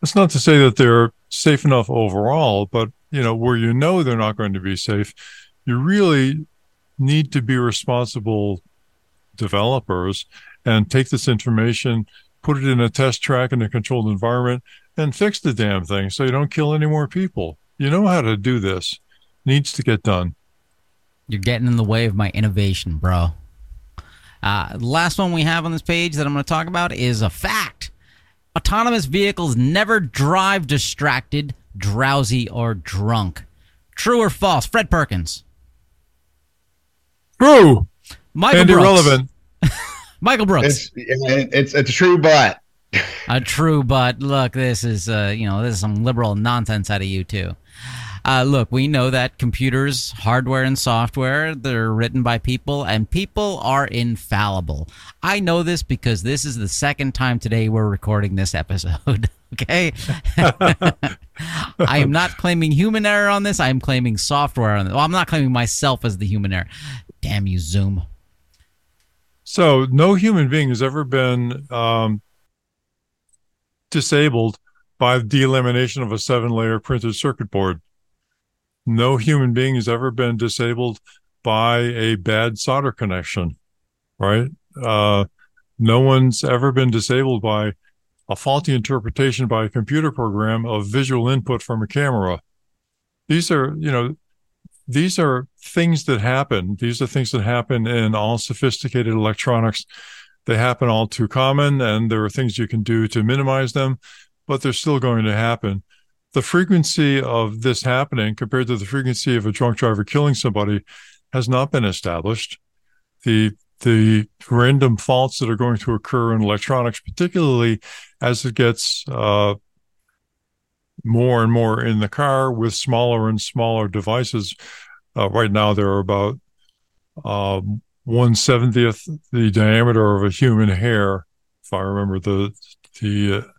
That's not to say that they're safe enough overall, but you know, where you know they're not going to be safe, you really need to be responsible developers and take this information, put it in a test track in a controlled environment, and fix the damn thing so you don't kill any more people. You know how to do this. Needs to get done. You're getting in the way of my innovation, bro. Uh, last one we have on this page that I'm going to talk about is a fact. autonomous vehicles never drive distracted, drowsy, or drunk. True or false? Fred Perkins. True. Michael and Brooks. irrelevant. [laughs] Michael Brooks. It's, it's a true but. [laughs] a true but. Look, this is uh, you know this is some liberal nonsense out of you too. Uh, look, we know that computers, hardware, and software, they're written by people, and people are infallible. I know this because this is the second time today we're recording this episode. [laughs] okay? I am not claiming human error on this. I am claiming software on this. Well, I'm not claiming myself as the human error. Damn you, Zoom. So, no human being has ever been um, disabled by the elimination of a seven layer printed circuit board no human being has ever been disabled by a bad solder connection, right? Uh, no one's ever been disabled by a faulty interpretation by a computer program of visual input from a camera. These are, you know, these are things that happen. These are things that happen in all sophisticated electronics. They happen all too common, and there are things you can do to minimize them, but they're still going to happen the frequency of this happening compared to the frequency of a drunk driver killing somebody has not been established. The the random faults that are going to occur in electronics, particularly as it gets uh, more and more in the car with smaller and smaller devices. Uh, right now, there are about uh, one seventieth the diameter of a human hair, if I remember the the uh,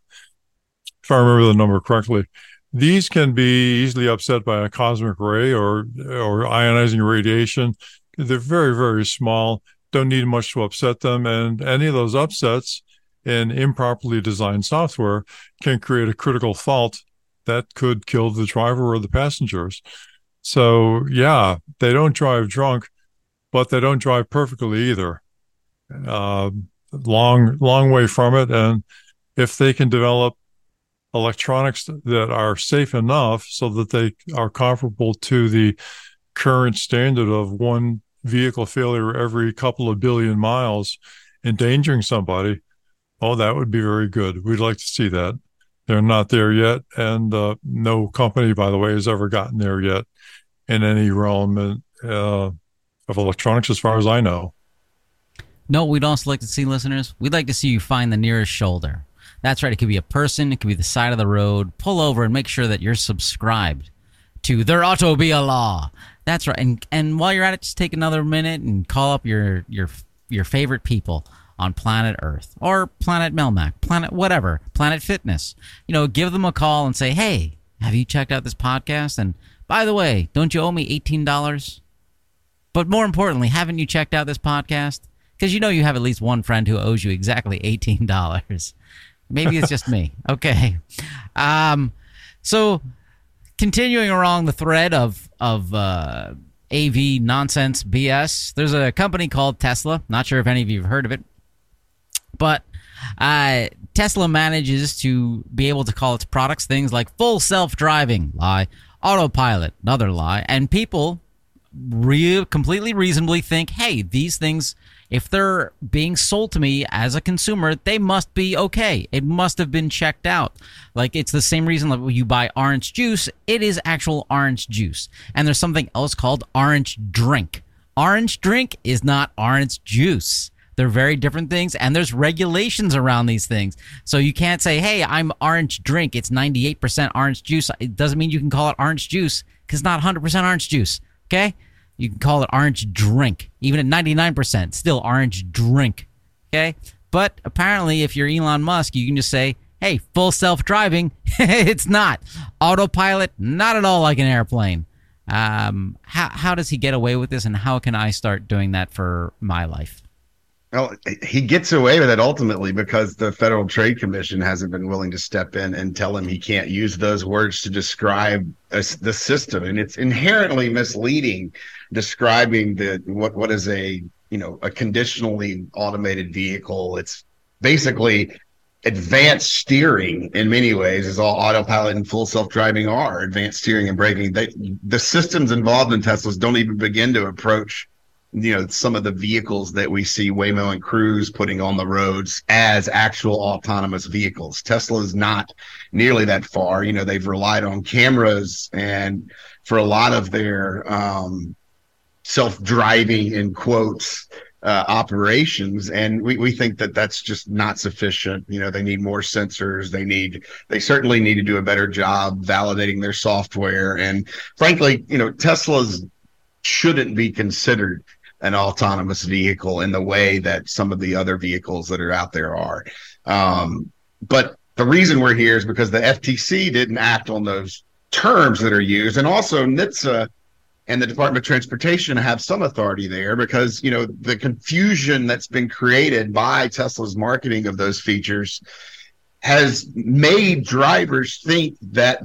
if I remember the number correctly these can be easily upset by a cosmic ray or or ionizing radiation. They're very very small, don't need much to upset them, and any of those upsets in improperly designed software can create a critical fault that could kill the driver or the passengers. So yeah, they don't drive drunk, but they don't drive perfectly either. Uh, long long way from it, and if they can develop electronics that are safe enough so that they are comparable to the current standard of one vehicle failure every couple of billion miles endangering somebody oh that would be very good we'd like to see that they're not there yet and uh, no company by the way has ever gotten there yet in any realm uh, of electronics as far as i know no we'd also like to see listeners we'd like to see you find the nearest shoulder that's right. It could be a person. It could be the side of the road. Pull over and make sure that you're subscribed to There Auto Be a Law. That's right. And and while you're at it, just take another minute and call up your your your favorite people on planet Earth or planet Melmac, planet whatever, planet Fitness. You know, give them a call and say, "Hey, have you checked out this podcast?" And by the way, don't you owe me eighteen dollars? But more importantly, haven't you checked out this podcast? Because you know you have at least one friend who owes you exactly [laughs] eighteen dollars. Maybe it's just me. [laughs] Okay. Um, so continuing along the thread of of uh, AV nonsense BS, there's a company called Tesla. Not sure if any of you have heard of it, but uh, Tesla manages to be able to call its products things like full self driving lie, autopilot another lie, and people re- completely reasonably think, hey, these things if they're being sold to me as a consumer, they must be okay. It must have been checked out. Like it's the same reason that you buy orange juice, it is actual orange juice. And there's something else called orange drink. Orange drink is not orange juice. They're very different things, and there's regulations around these things. So you can't say, hey, I'm orange drink. It's 98% orange juice. It doesn't mean you can call it orange juice because it's not 100% orange juice. Okay? You can call it orange drink, even at 99%, still orange drink. Okay? But apparently, if you're Elon Musk, you can just say, hey, full self driving. [laughs] it's not. Autopilot, not at all like an airplane. Um, how, how does he get away with this, and how can I start doing that for my life? Well, he gets away with it ultimately because the Federal Trade Commission hasn't been willing to step in and tell him he can't use those words to describe a, the system, and it's inherently misleading describing the what what is a you know a conditionally automated vehicle. It's basically advanced steering in many ways is all autopilot and full self-driving are advanced steering and braking they, the systems involved in teslas don't even begin to approach you know some of the vehicles that we see Waymo and Cruise putting on the roads as actual autonomous vehicles. Tesla is not nearly that far. You know, they've relied on cameras and for a lot of their um, self-driving in quotes uh, operations and we, we think that that's just not sufficient you know they need more sensors they need they certainly need to do a better job validating their software and frankly you know tesla's shouldn't be considered an autonomous vehicle in the way that some of the other vehicles that are out there are. Um, but the reason we're here is because the FTC didn't act on those terms that are used, and also NHTSA and the Department of Transportation have some authority there because you know the confusion that's been created by Tesla's marketing of those features has made drivers think that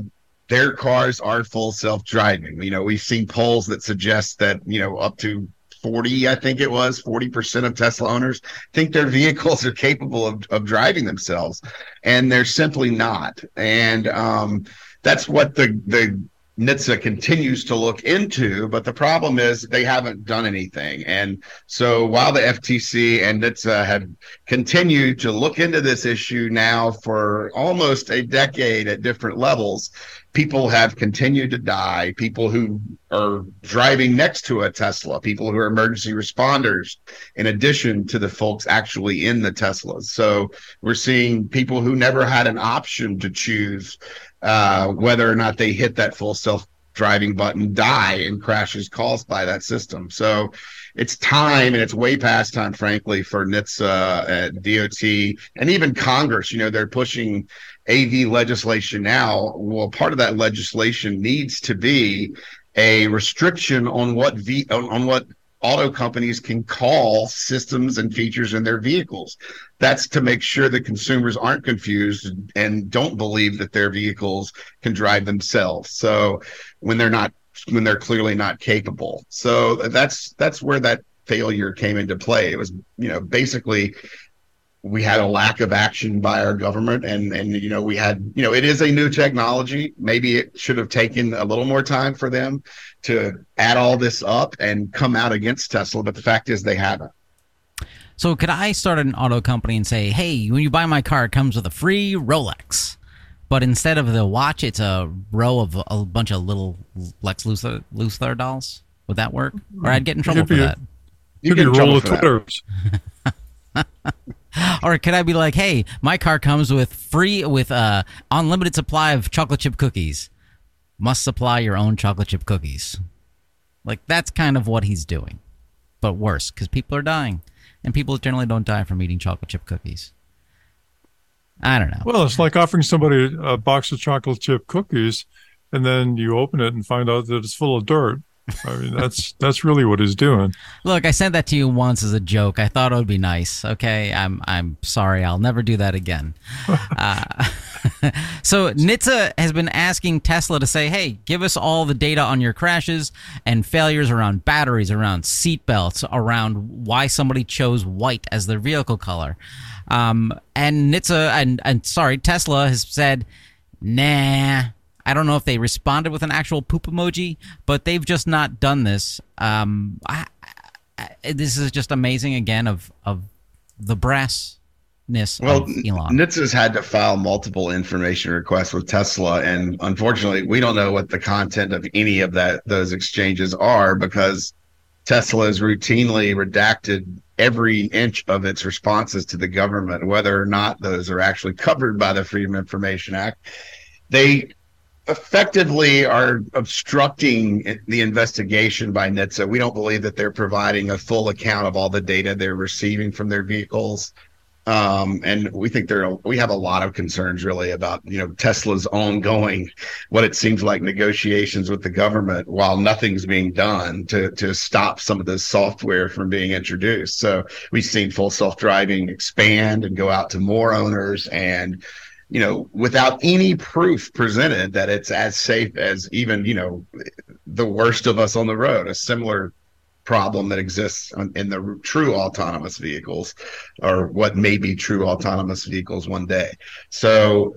their cars are full self-driving. You know, we've seen polls that suggest that you know up to 40, I think it was 40% of Tesla owners think their vehicles are capable of, of driving themselves, and they're simply not. And um, that's what the the NHTSA continues to look into, but the problem is they haven't done anything. And so while the FTC and NHTSA have continued to look into this issue now for almost a decade at different levels, people have continued to die. People who are driving next to a Tesla, people who are emergency responders, in addition to the folks actually in the Teslas. So we're seeing people who never had an option to choose uh, whether or not they hit that full self driving button die and crashes caused by that system. So it's time and it's way past time, frankly, for NHTSA, at DOT, and even Congress. You know, they're pushing AV legislation now. Well, part of that legislation needs to be a restriction on what v on, on what auto companies can call systems and features in their vehicles. That's to make sure that consumers aren't confused and don't believe that their vehicles can drive themselves. So when they're not when they're clearly not capable. So that's that's where that failure came into play. It was, you know, basically we had a lack of action by our government and and you know we had you know it is a new technology. Maybe it should have taken a little more time for them to add all this up and come out against tesla but the fact is they haven't. So could i start an auto company and say hey when you buy my car it comes with a free rolex. But instead of the watch it's a row of a bunch of little lex luthor, luthor dolls? Would that work? Or i'd get in trouble for that. you get a roll of twitters [laughs] [laughs] or could I be like, hey, my car comes with free with uh unlimited supply of chocolate chip cookies. Must supply your own chocolate chip cookies. Like that's kind of what he's doing, but worse because people are dying, and people generally don't die from eating chocolate chip cookies. I don't know. Well, it's like offering somebody a box of chocolate chip cookies, and then you open it and find out that it's full of dirt. I mean, that's that's really what he's doing. Look, I sent that to you once as a joke. I thought it would be nice. Okay, I'm I'm sorry. I'll never do that again. [laughs] uh, [laughs] so NHTSA has been asking Tesla to say, "Hey, give us all the data on your crashes and failures around batteries, around seatbelts, around why somebody chose white as their vehicle color." Um, and NHTSA and and sorry, Tesla has said, "Nah." I don't know if they responded with an actual poop emoji, but they've just not done this. Um, I, I, this is just amazing again of of the brassness well, of Elon. NHTSA's had to file multiple information requests with Tesla, and unfortunately, we don't know what the content of any of that those exchanges are because Tesla has routinely redacted every inch of its responses to the government, whether or not those are actually covered by the Freedom Information Act. They effectively are obstructing the investigation by NHTSA. We don't believe that they're providing a full account of all the data they're receiving from their vehicles. Um, and we think there we have a lot of concerns really about you know Tesla's ongoing what it seems like negotiations with the government while nothing's being done to to stop some of this software from being introduced. So we've seen full self driving expand and go out to more owners and you know, without any proof presented that it's as safe as even, you know, the worst of us on the road, a similar problem that exists in the true autonomous vehicles or what may be true autonomous vehicles one day. So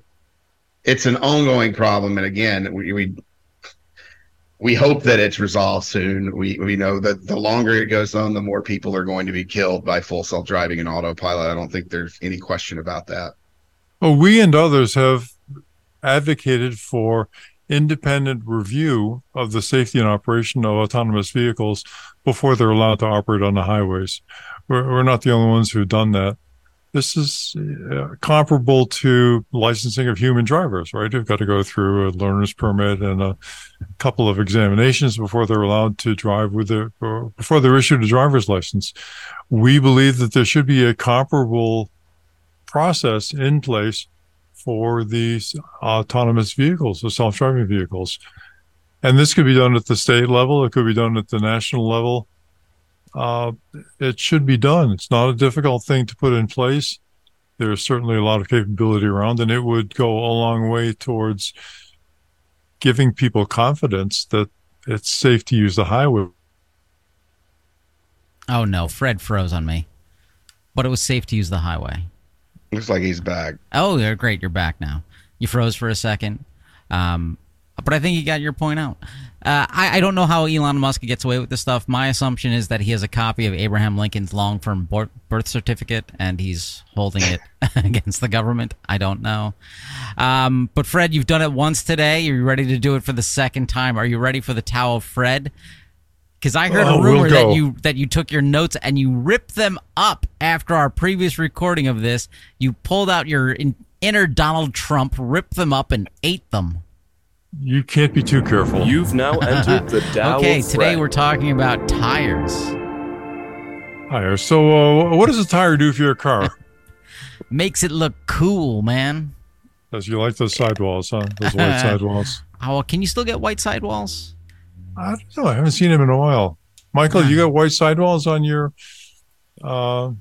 it's an ongoing problem. And again, we, we we hope that it's resolved soon. We we know that the longer it goes on, the more people are going to be killed by full self driving and autopilot. I don't think there's any question about that. Well, we and others have advocated for independent review of the safety and operation of autonomous vehicles before they're allowed to operate on the highways. We're, we're not the only ones who've done that. This is uh, comparable to licensing of human drivers, right? They've got to go through a learner's permit and a couple of examinations before they're allowed to drive with their, before they're issued a driver's license. We believe that there should be a comparable process in place for these autonomous vehicles, the self-driving vehicles. And this could be done at the state level. It could be done at the national level. Uh, it should be done. It's not a difficult thing to put in place. There's certainly a lot of capability around, and it would go a long way towards giving people confidence that it's safe to use the highway. Oh no, Fred froze on me. But it was safe to use the highway. Looks like he's back. Oh, you're great. You're back now. You froze for a second. Um, but I think you got your point out. Uh, I, I, don't know how Elon Musk gets away with this stuff. My assumption is that he has a copy of Abraham Lincoln's long term birth certificate and he's holding it [laughs] against the government. I don't know. Um, but Fred, you've done it once today. Are you ready to do it for the second time? Are you ready for the Tao of Fred? Because I heard oh, a rumor we'll that you that you took your notes and you ripped them up after our previous recording of this. You pulled out your in, inner Donald Trump, ripped them up, and ate them. You can't be too careful. You've now [laughs] entered the Tao. okay, today we're talking about tires. Tires. So, uh, what does a tire do for your car? [laughs] Makes it look cool, man. Does you like those sidewalls, huh? Those white [laughs] sidewalls. Oh, can you still get white sidewalls? I don't know. I haven't seen him in a while. Michael, you got white sidewalls on your? Uh,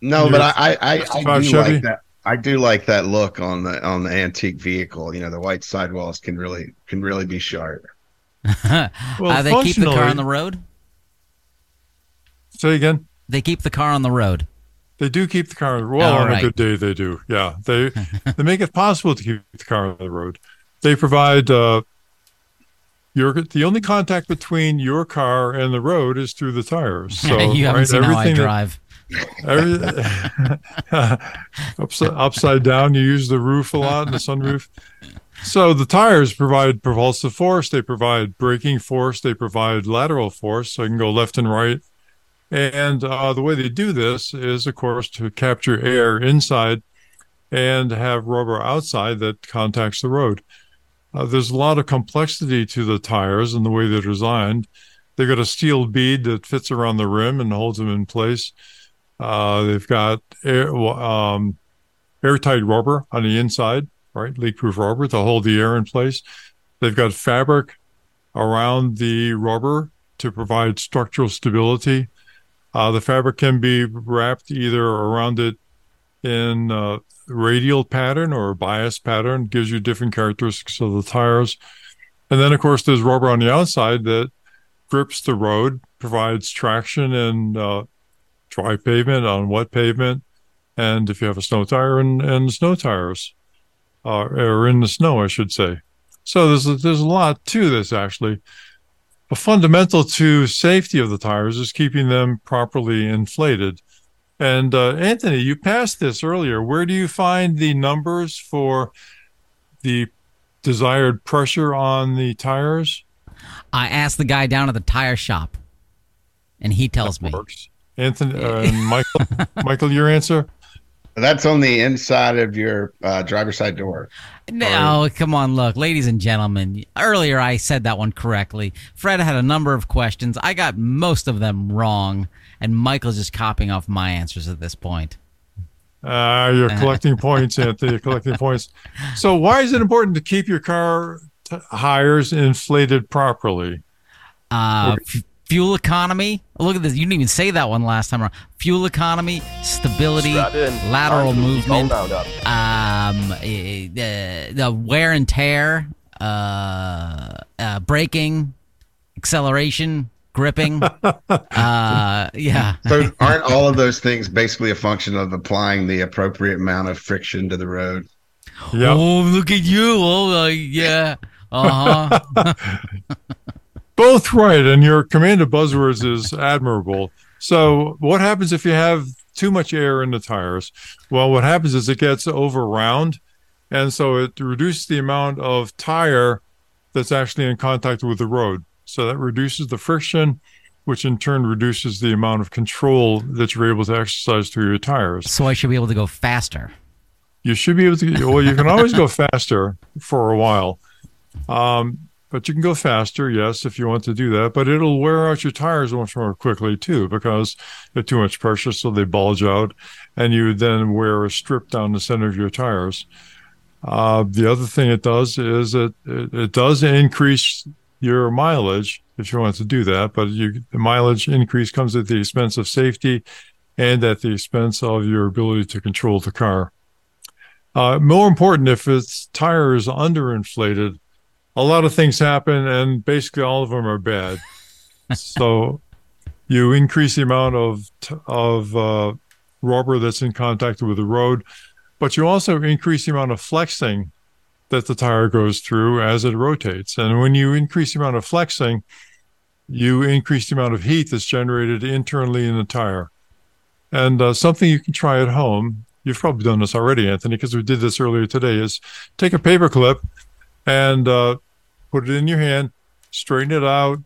no, your but I I, I, I do Chevy? like that. I do like that look on the on the antique vehicle. You know, the white sidewalls can really can really be sharp. [laughs] well, uh, they keep the car on the road. Say again. They keep the car on the road. They do keep the car. Well, All on right. a good day, they do. Yeah, they [laughs] they make it possible to keep the car on the road. They provide uh, your the only contact between your car and the road is through the tires. [laughs] So you haven't right, seen how I drive. That, [laughs] every, [laughs] upside, upside down, you use the roof a lot, and the sunroof. So the tires provide propulsive force, they provide braking force, they provide lateral force, so you can go left and right. And uh, the way they do this is, of course, to capture air inside and have rubber outside that contacts the road. Uh, there's a lot of complexity to the tires and the way they're designed. They've got a steel bead that fits around the rim and holds them in place. Uh, they've got air, um, airtight rubber on the inside, right? Leak-proof rubber to hold the air in place. They've got fabric around the rubber to provide structural stability. Uh, the fabric can be wrapped either around it in uh, radial pattern or bias pattern gives you different characteristics of the tires. And then, of course, there's rubber on the outside that grips the road, provides traction in uh, dry pavement, on wet pavement, and if you have a snow tire and, and snow tires, uh, or in the snow, I should say. So there's a, there's a lot to this actually. But fundamental to safety of the tires is keeping them properly inflated. And uh, Anthony, you passed this earlier. Where do you find the numbers for the desired pressure on the tires? I asked the guy down at the tire shop, and he tells me. Works. Anthony, [laughs] uh, Michael, Michael, your answer? That's on the inside of your uh, driver's side door. No, come on, look, ladies and gentlemen. Earlier, I said that one correctly. Fred had a number of questions. I got most of them wrong and Michael's just copying off my answers at this point. Uh, you're collecting points, Anthony. You're collecting [laughs] points. So, why is it important to keep your car t- tires inflated properly? Uh, f- fuel economy. Look at this. You didn't even say that one last time around. Fuel economy, stability, lateral movement, um, eh, the, the wear and tear, uh, uh, braking, acceleration, gripping. [laughs] uh, yeah. So aren't all of those things basically a function of applying the appropriate amount of friction to the road? Yep. Oh, look at you! Oh, uh, yeah. Uh huh. [laughs] both right, and your command of buzzwords is admirable. So, what happens if you have too much air in the tires? Well, what happens is it gets over round, and so it reduces the amount of tire that's actually in contact with the road. So that reduces the friction, which in turn reduces the amount of control that you're able to exercise through your tires. So I should be able to go faster. You should be able to. Well, you can always go [laughs] faster for a while. Um, but you can go faster, yes, if you want to do that. But it'll wear out your tires much more quickly too, because they're too much pressure, so they bulge out, and you then wear a strip down the center of your tires. Uh, the other thing it does is it, it, it does increase your mileage if you want to do that, but you, the mileage increase comes at the expense of safety and at the expense of your ability to control the car. Uh, more important, if its tire is underinflated, a lot of things happen, and basically all of them are bad. so you increase the amount of of uh, rubber that's in contact with the road, but you also increase the amount of flexing that the tire goes through as it rotates. And when you increase the amount of flexing, you increase the amount of heat that's generated internally in the tire. And uh, something you can try at home, you've probably done this already, Anthony, because we did this earlier today, is take a paper clip and uh, put it in your hand, straighten it out,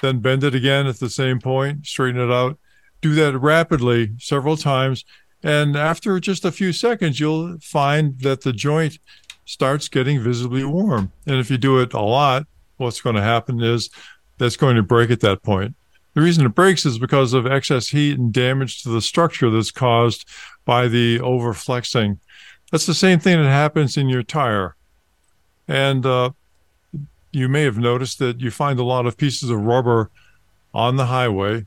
then bend it again at the same point, straighten it out. Do that rapidly several times. And after just a few seconds, you'll find that the joint starts getting visibly warm. And if you do it a lot, what's going to happen is that's going to break at that point. The reason it breaks is because of excess heat and damage to the structure that's caused by the overflexing. That's the same thing that happens in your tire. And uh, you may have noticed that you find a lot of pieces of rubber on the highway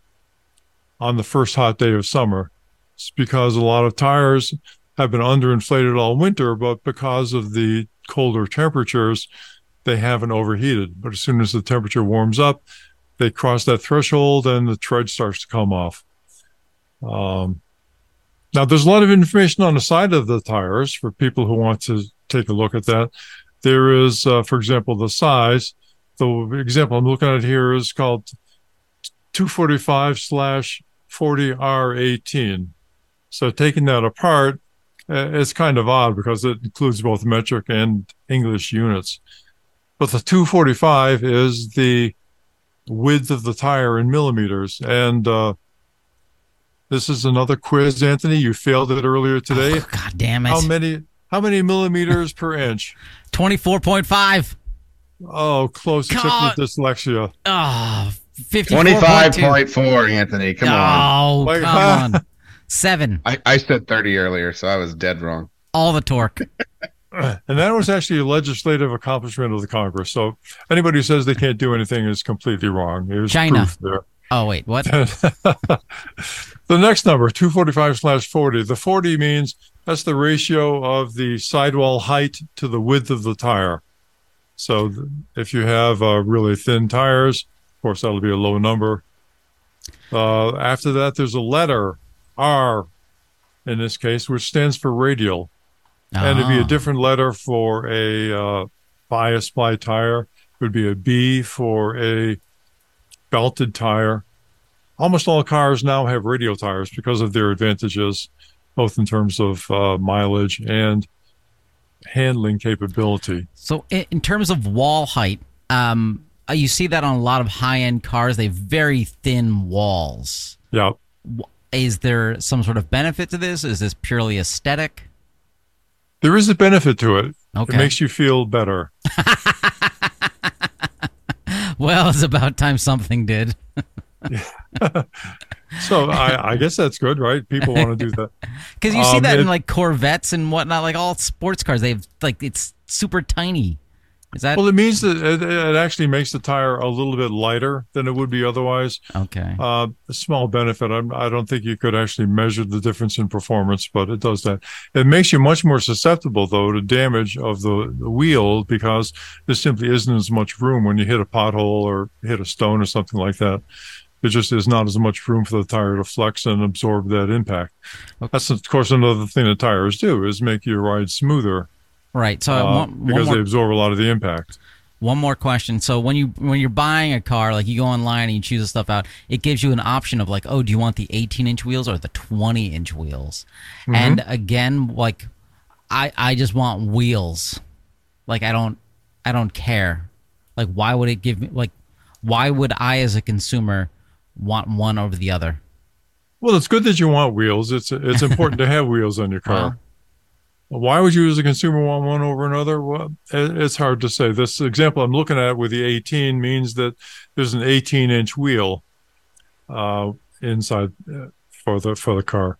on the first hot day of summer. It's because a lot of tires have been underinflated all winter, but because of the colder temperatures, they haven't overheated. But as soon as the temperature warms up, they cross that threshold and the tread starts to come off. Um, now, there's a lot of information on the side of the tires for people who want to take a look at that. There is, uh, for example, the size. The example I'm looking at here is called 245 slash 40R18. So taking that apart, uh, it's kind of odd because it includes both metric and English units. But the 245 is the width of the tire in millimeters. And uh, this is another quiz, Anthony. You failed it earlier today. Oh, God damn it. How many how many millimeters per inch? 24.5. Oh, close. Except God. with dyslexia. Ah, oh, 25.4, Anthony. Come on. Oh, Like, come on. Seven. I, I said 30 earlier, so I was dead wrong. All the torque. [laughs] And that was actually a legislative accomplishment of the Congress. So anybody who says they can't do anything is completely wrong. There's China. proof there. Oh, wait. What? [laughs] the next number, 245 slash 40. The 40 means that's the ratio of the sidewall height to the width of the tire. So if you have uh, really thin tires, of course, that'll be a low number. Uh, after that, there's a letter, R, in this case, which stands for radial. And it'd be a Oh. different letter for a uh, bias ply tire. It would be a B for a belted tire. Almost all cars now have radial tires because of their advantages, both in terms of uh, mileage and handling capability. So, in, terms of wall height, um, uh, you see that on a lot of high end cars. They have very thin walls. Yeah. Is there some sort of benefit to this? Is this purely aesthetic? There is a benefit to it. Okay. It makes you feel better. [laughs] Well, it's about time something did. [laughs] [laughs] So I, I guess that's good, right? People want to do that. [laughs] Because you see Um, that in like Corvettes and whatnot, like all sports cars. They have like it's super tiny. Is that Well, it means that it, it actually makes the tire a little bit lighter than it would be otherwise. okay? Uh, a small benefit. I'm, I don't think you could actually measure the difference in performance, but it does that. It makes you much more susceptible, though, to damage of the, the wheel because there simply isn't as much room when you hit a pothole or hit a stone or something like that. There just is not as much room for the tire to flex and absorb that impact. That's, of course, another thing that tires do is make your ride smoother Right. So uh, one, one because more they absorb a lot of the impact. One more question. So when you when you're buying a car, like you go online and you choose the stuff out, it gives you an option of like, oh, do you want the 18 inch wheels or the 20 inch wheels? Mm-hmm. And again, like, I I just want wheels. Like I don't I don't care. Like why would it give me like why would I as a consumer want one over the other? Well, it's good that you want wheels. It's it's important to [laughs] have wheels on your car. Why would you, as a consumer, want one over another? Well, it's hard to say. This example I'm looking at with the 18 means that there's an 18 inch wheel uh, inside uh, for the for the car.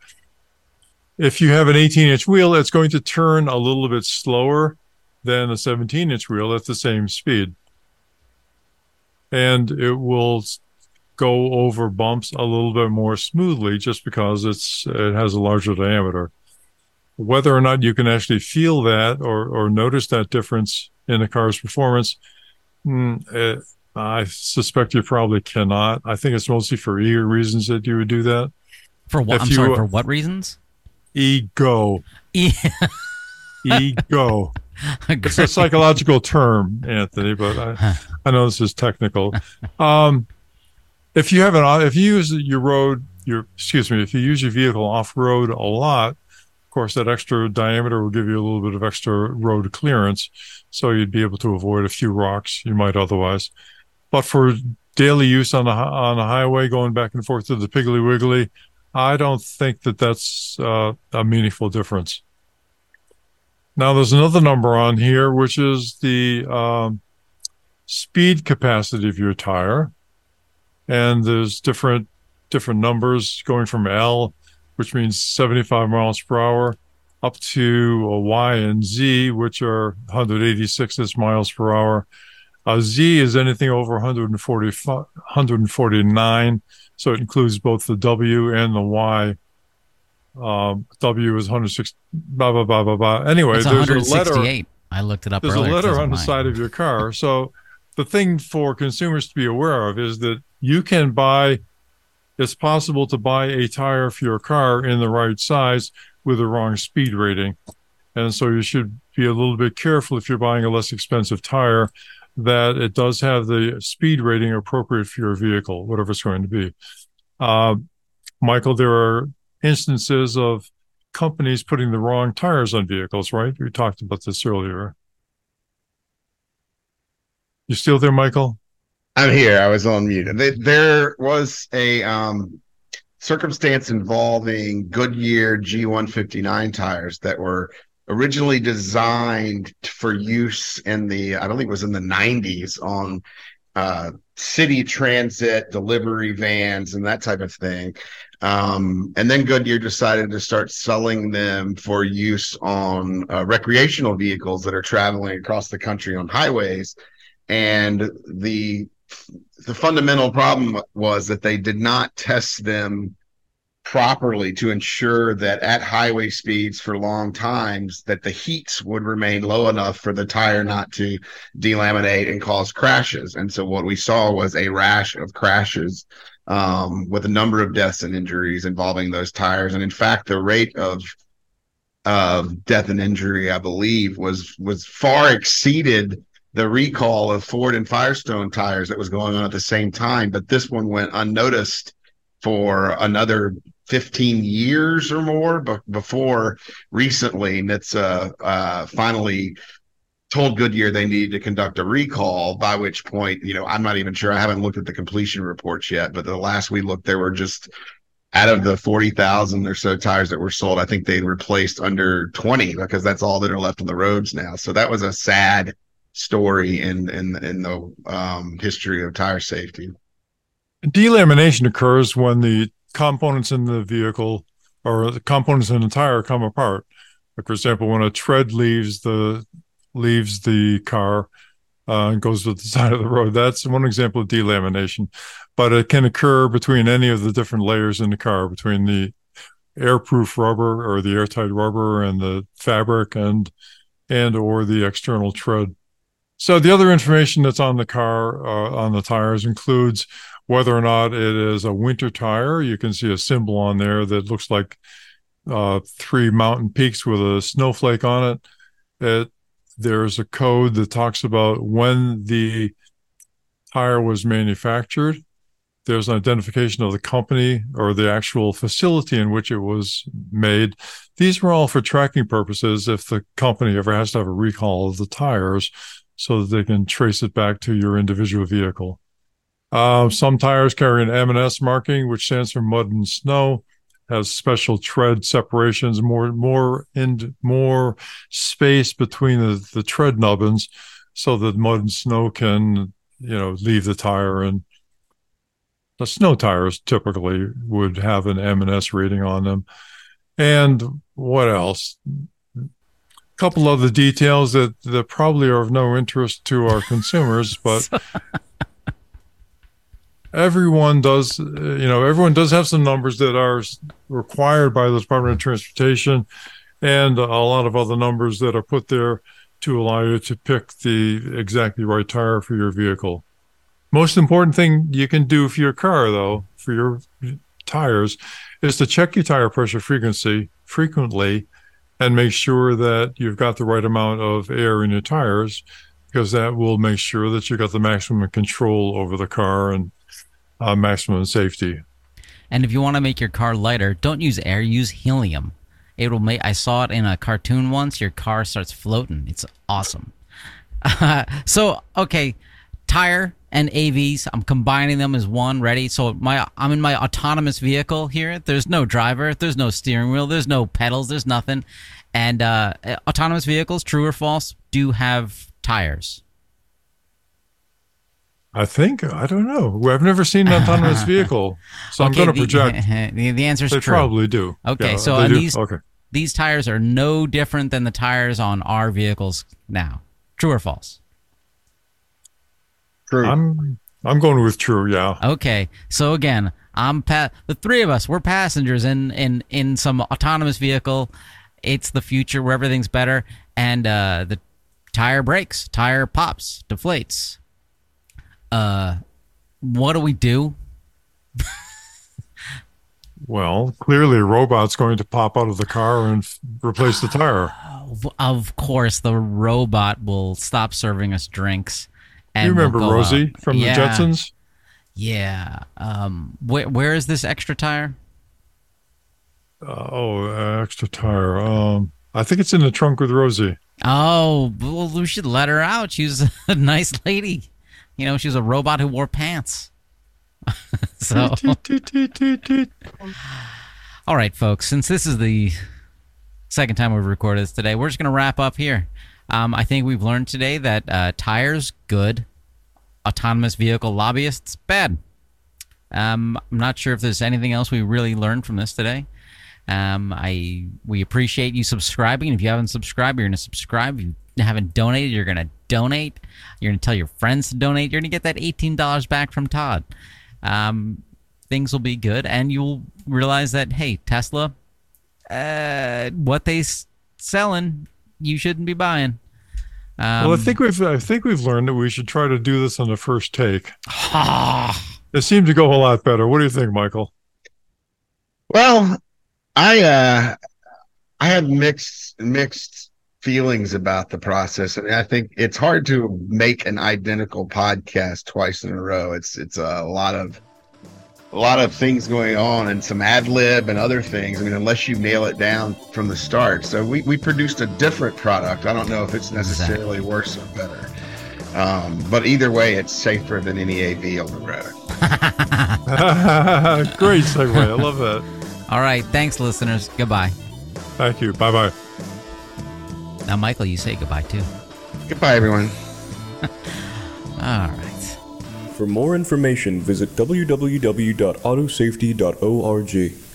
If you have an 18 inch wheel, it's going to turn a little bit slower than a 17 inch wheel at the same speed, and it will go over bumps a little bit more smoothly just because it's it has a larger diameter whether or not you can actually feel that or, or notice that difference in the car's performance, mm, it, I suspect you probably cannot. I think it's mostly for ego reasons that you would do that. For what? If I'm you, sorry. For what reasons? Ego. E- [laughs] ego. it's a psychological term, Anthony, but I, I know this is technical. Um, if you have an, if you use your road, your excuse me, if you use your vehicle off road a lot, of course, that extra diameter will give you a little bit of extra road clearance, so you'd be able to avoid a few rocks you might otherwise. But for daily use on the on the highway, going back and forth to the Piggly Wiggly, I don't think that that's uh, a meaningful difference. Now, there's another number on here, which is the um, speed capacity of your tire, and there's different different numbers going from L which means 75 miles per hour, up to a Y and Z, which are 186 miles per hour. A Z is anything over 140, 149, so it includes both the W and the Y. Um, w is 106, blah, blah, blah, blah, blah. Anyway, there's a letter. I looked it up There's a letter on the side of your car. So the thing for consumers to be aware of is that you can buy it's possible to buy a tire for your car in the right size with the wrong speed rating. And so you should be a little bit careful if you're buying a less expensive tire that it does have the speed rating appropriate for your vehicle, whatever it's going to be. Uh, Michael, there are instances of companies putting the wrong tires on vehicles, right? We talked about this earlier. You still there, Michael? I'm here. I was on mute. There was a um, circumstance involving Goodyear G159 tires that were originally designed for use in the, I don't think it was in the 90s on uh, city transit delivery vans and that type of thing. Um, and then Goodyear decided to start selling them for use on uh, recreational vehicles that are traveling across the country on highways. And the the fundamental problem was that they did not test them properly to ensure that at highway speeds for long times that the heats would remain low enough for the tire not to delaminate and cause crashes. And so what we saw was a rash of crashes um, with a number of deaths and injuries involving those tires. And in fact the rate of of death and injury i believe was was far exceeded the recall of Ford and Firestone tires that was going on at the same time, but this one went unnoticed for another 15 years or more but before recently NHTSA uh, finally told Goodyear they needed to conduct a recall, by which point, you know, I'm not even sure. I haven't looked at the completion reports yet, but the last we looked, there were just out of the 40,000 or so tires that were sold, I think they replaced under 20 because that's all that are left on the roads now. So that was a sad story in in in the um, history of tire safety. Delamination occurs when the components in the vehicle or the components in the tire come apart. Like for example, when a tread leaves the leaves the car uh, and goes to the [laughs] side of the road, that's one example of delamination. But it can occur between any of the different layers in the car, between the airproof rubber or the airtight rubber and the fabric and and or the external tread. So the other information that's on the car, uh, on the tires, includes whether or not it is a winter tire. You can see a symbol on there that looks like uh, three mountain peaks with a snowflake on it. It there's a code that talks about when the tire was manufactured. There's an identification of the company or the actual facility in which it was made. These were all for tracking purposes if the company ever has to have a recall of the tires so that they can trace it back to your individual vehicle. Uh, some tires carry an M&S marking, which stands for mud and snow has special tread separations, more more in more space between the, the tread nubbins, so that mud and snow can you know leave the tire. And the snow tires typically would have an M and S rating on them. And what else? Couple of the details that that probably are of no interest to our [laughs] consumers, but everyone does, uh, you know, everyone does have some numbers that are required by the Department of Transportation and a lot of other numbers that are put there to allow you to pick the exactly right tire for your vehicle. Most important thing you can do for your car, though, for your tires, is to check your tire pressure frequency frequently and make sure that you've got the right amount of air in your tires because that will make sure that you've got the maximum control over the car and uh, maximum safety. And if you want to make your car lighter, don't use air, use helium. It will make. I saw it in a cartoon once. Your car starts floating. It's awesome. [laughs] So okay, tire and AVs. I'm combining them as one. Ready? So my I'm in my autonomous vehicle here. There's no driver. There's no steering wheel. There's no pedals. There's nothing. And uh, autonomous vehicles, true or false, do have tires. I think I don't know. I've never seen an autonomous [laughs] vehicle, so okay, I'm going to project. [laughs] The, the answer is they true. probably do. Okay, yeah, so these okay. these tires are no different than the tires on our vehicles now. True or false? True. I'm I'm going with true. Yeah. Okay, so again, I'm pa- the three of us. We're passengers in in in some autonomous vehicle. It's the future where everything's better, and uh, the tire breaks, tire pops, deflates uh, what do we do? well, clearly a robot's going to pop out of the car and f- replace the tire. Of course, the robot will stop serving us drinks. You remember we'll Rosie out. from yeah. the Jetsons? Yeah. Um, wh- where is this extra tire? Uh, oh, uh, extra tire. Um, I think it's in the trunk with Rosie. Oh, well, we should let her out. She's a [laughs] nice lady. You know, she was a robot who wore pants. [laughs] so, all right, folks. Since this is the second time we've recorded this today, we're just going to wrap up here. Um, I think we've learned today that uh, tires good, autonomous vehicle lobbyists bad. Um, I'm not sure if there's anything else we really learned from this today. Um, I we appreciate you subscribing. If you haven't subscribed, you're to subscribe. If you haven't donated, you're to donate. You're to tell your friends to donate. You're to get that $18 back from Todd. Um, things will be good, and you'll realize that hey, Tesla, uh, what they selling, you shouldn't be buying. Um, well, I think we've I think we've learned that we should try to do this on the first take. [sighs] it seemed to go a lot better. What do you think, Michael? Well, I uh, I had mixed mixed feelings about the process. I mean, I think it's hard to make an identical podcast twice in a row. It's it's a lot of a lot of things going on and some ad lib and other things. I mean, unless you nail it down from the start. So we, we produced a different product. I don't know if it's necessarily worse or better. Um, but either way, it's safer than any AV on the road. [laughs] Great segue. I love that. [laughs] All right. Thanks, listeners. Goodbye. Thank you. Bye bye. Now, Michael, you say goodbye too. Goodbye, everyone. [laughs] All right. For more information, visit www.autosafety.org.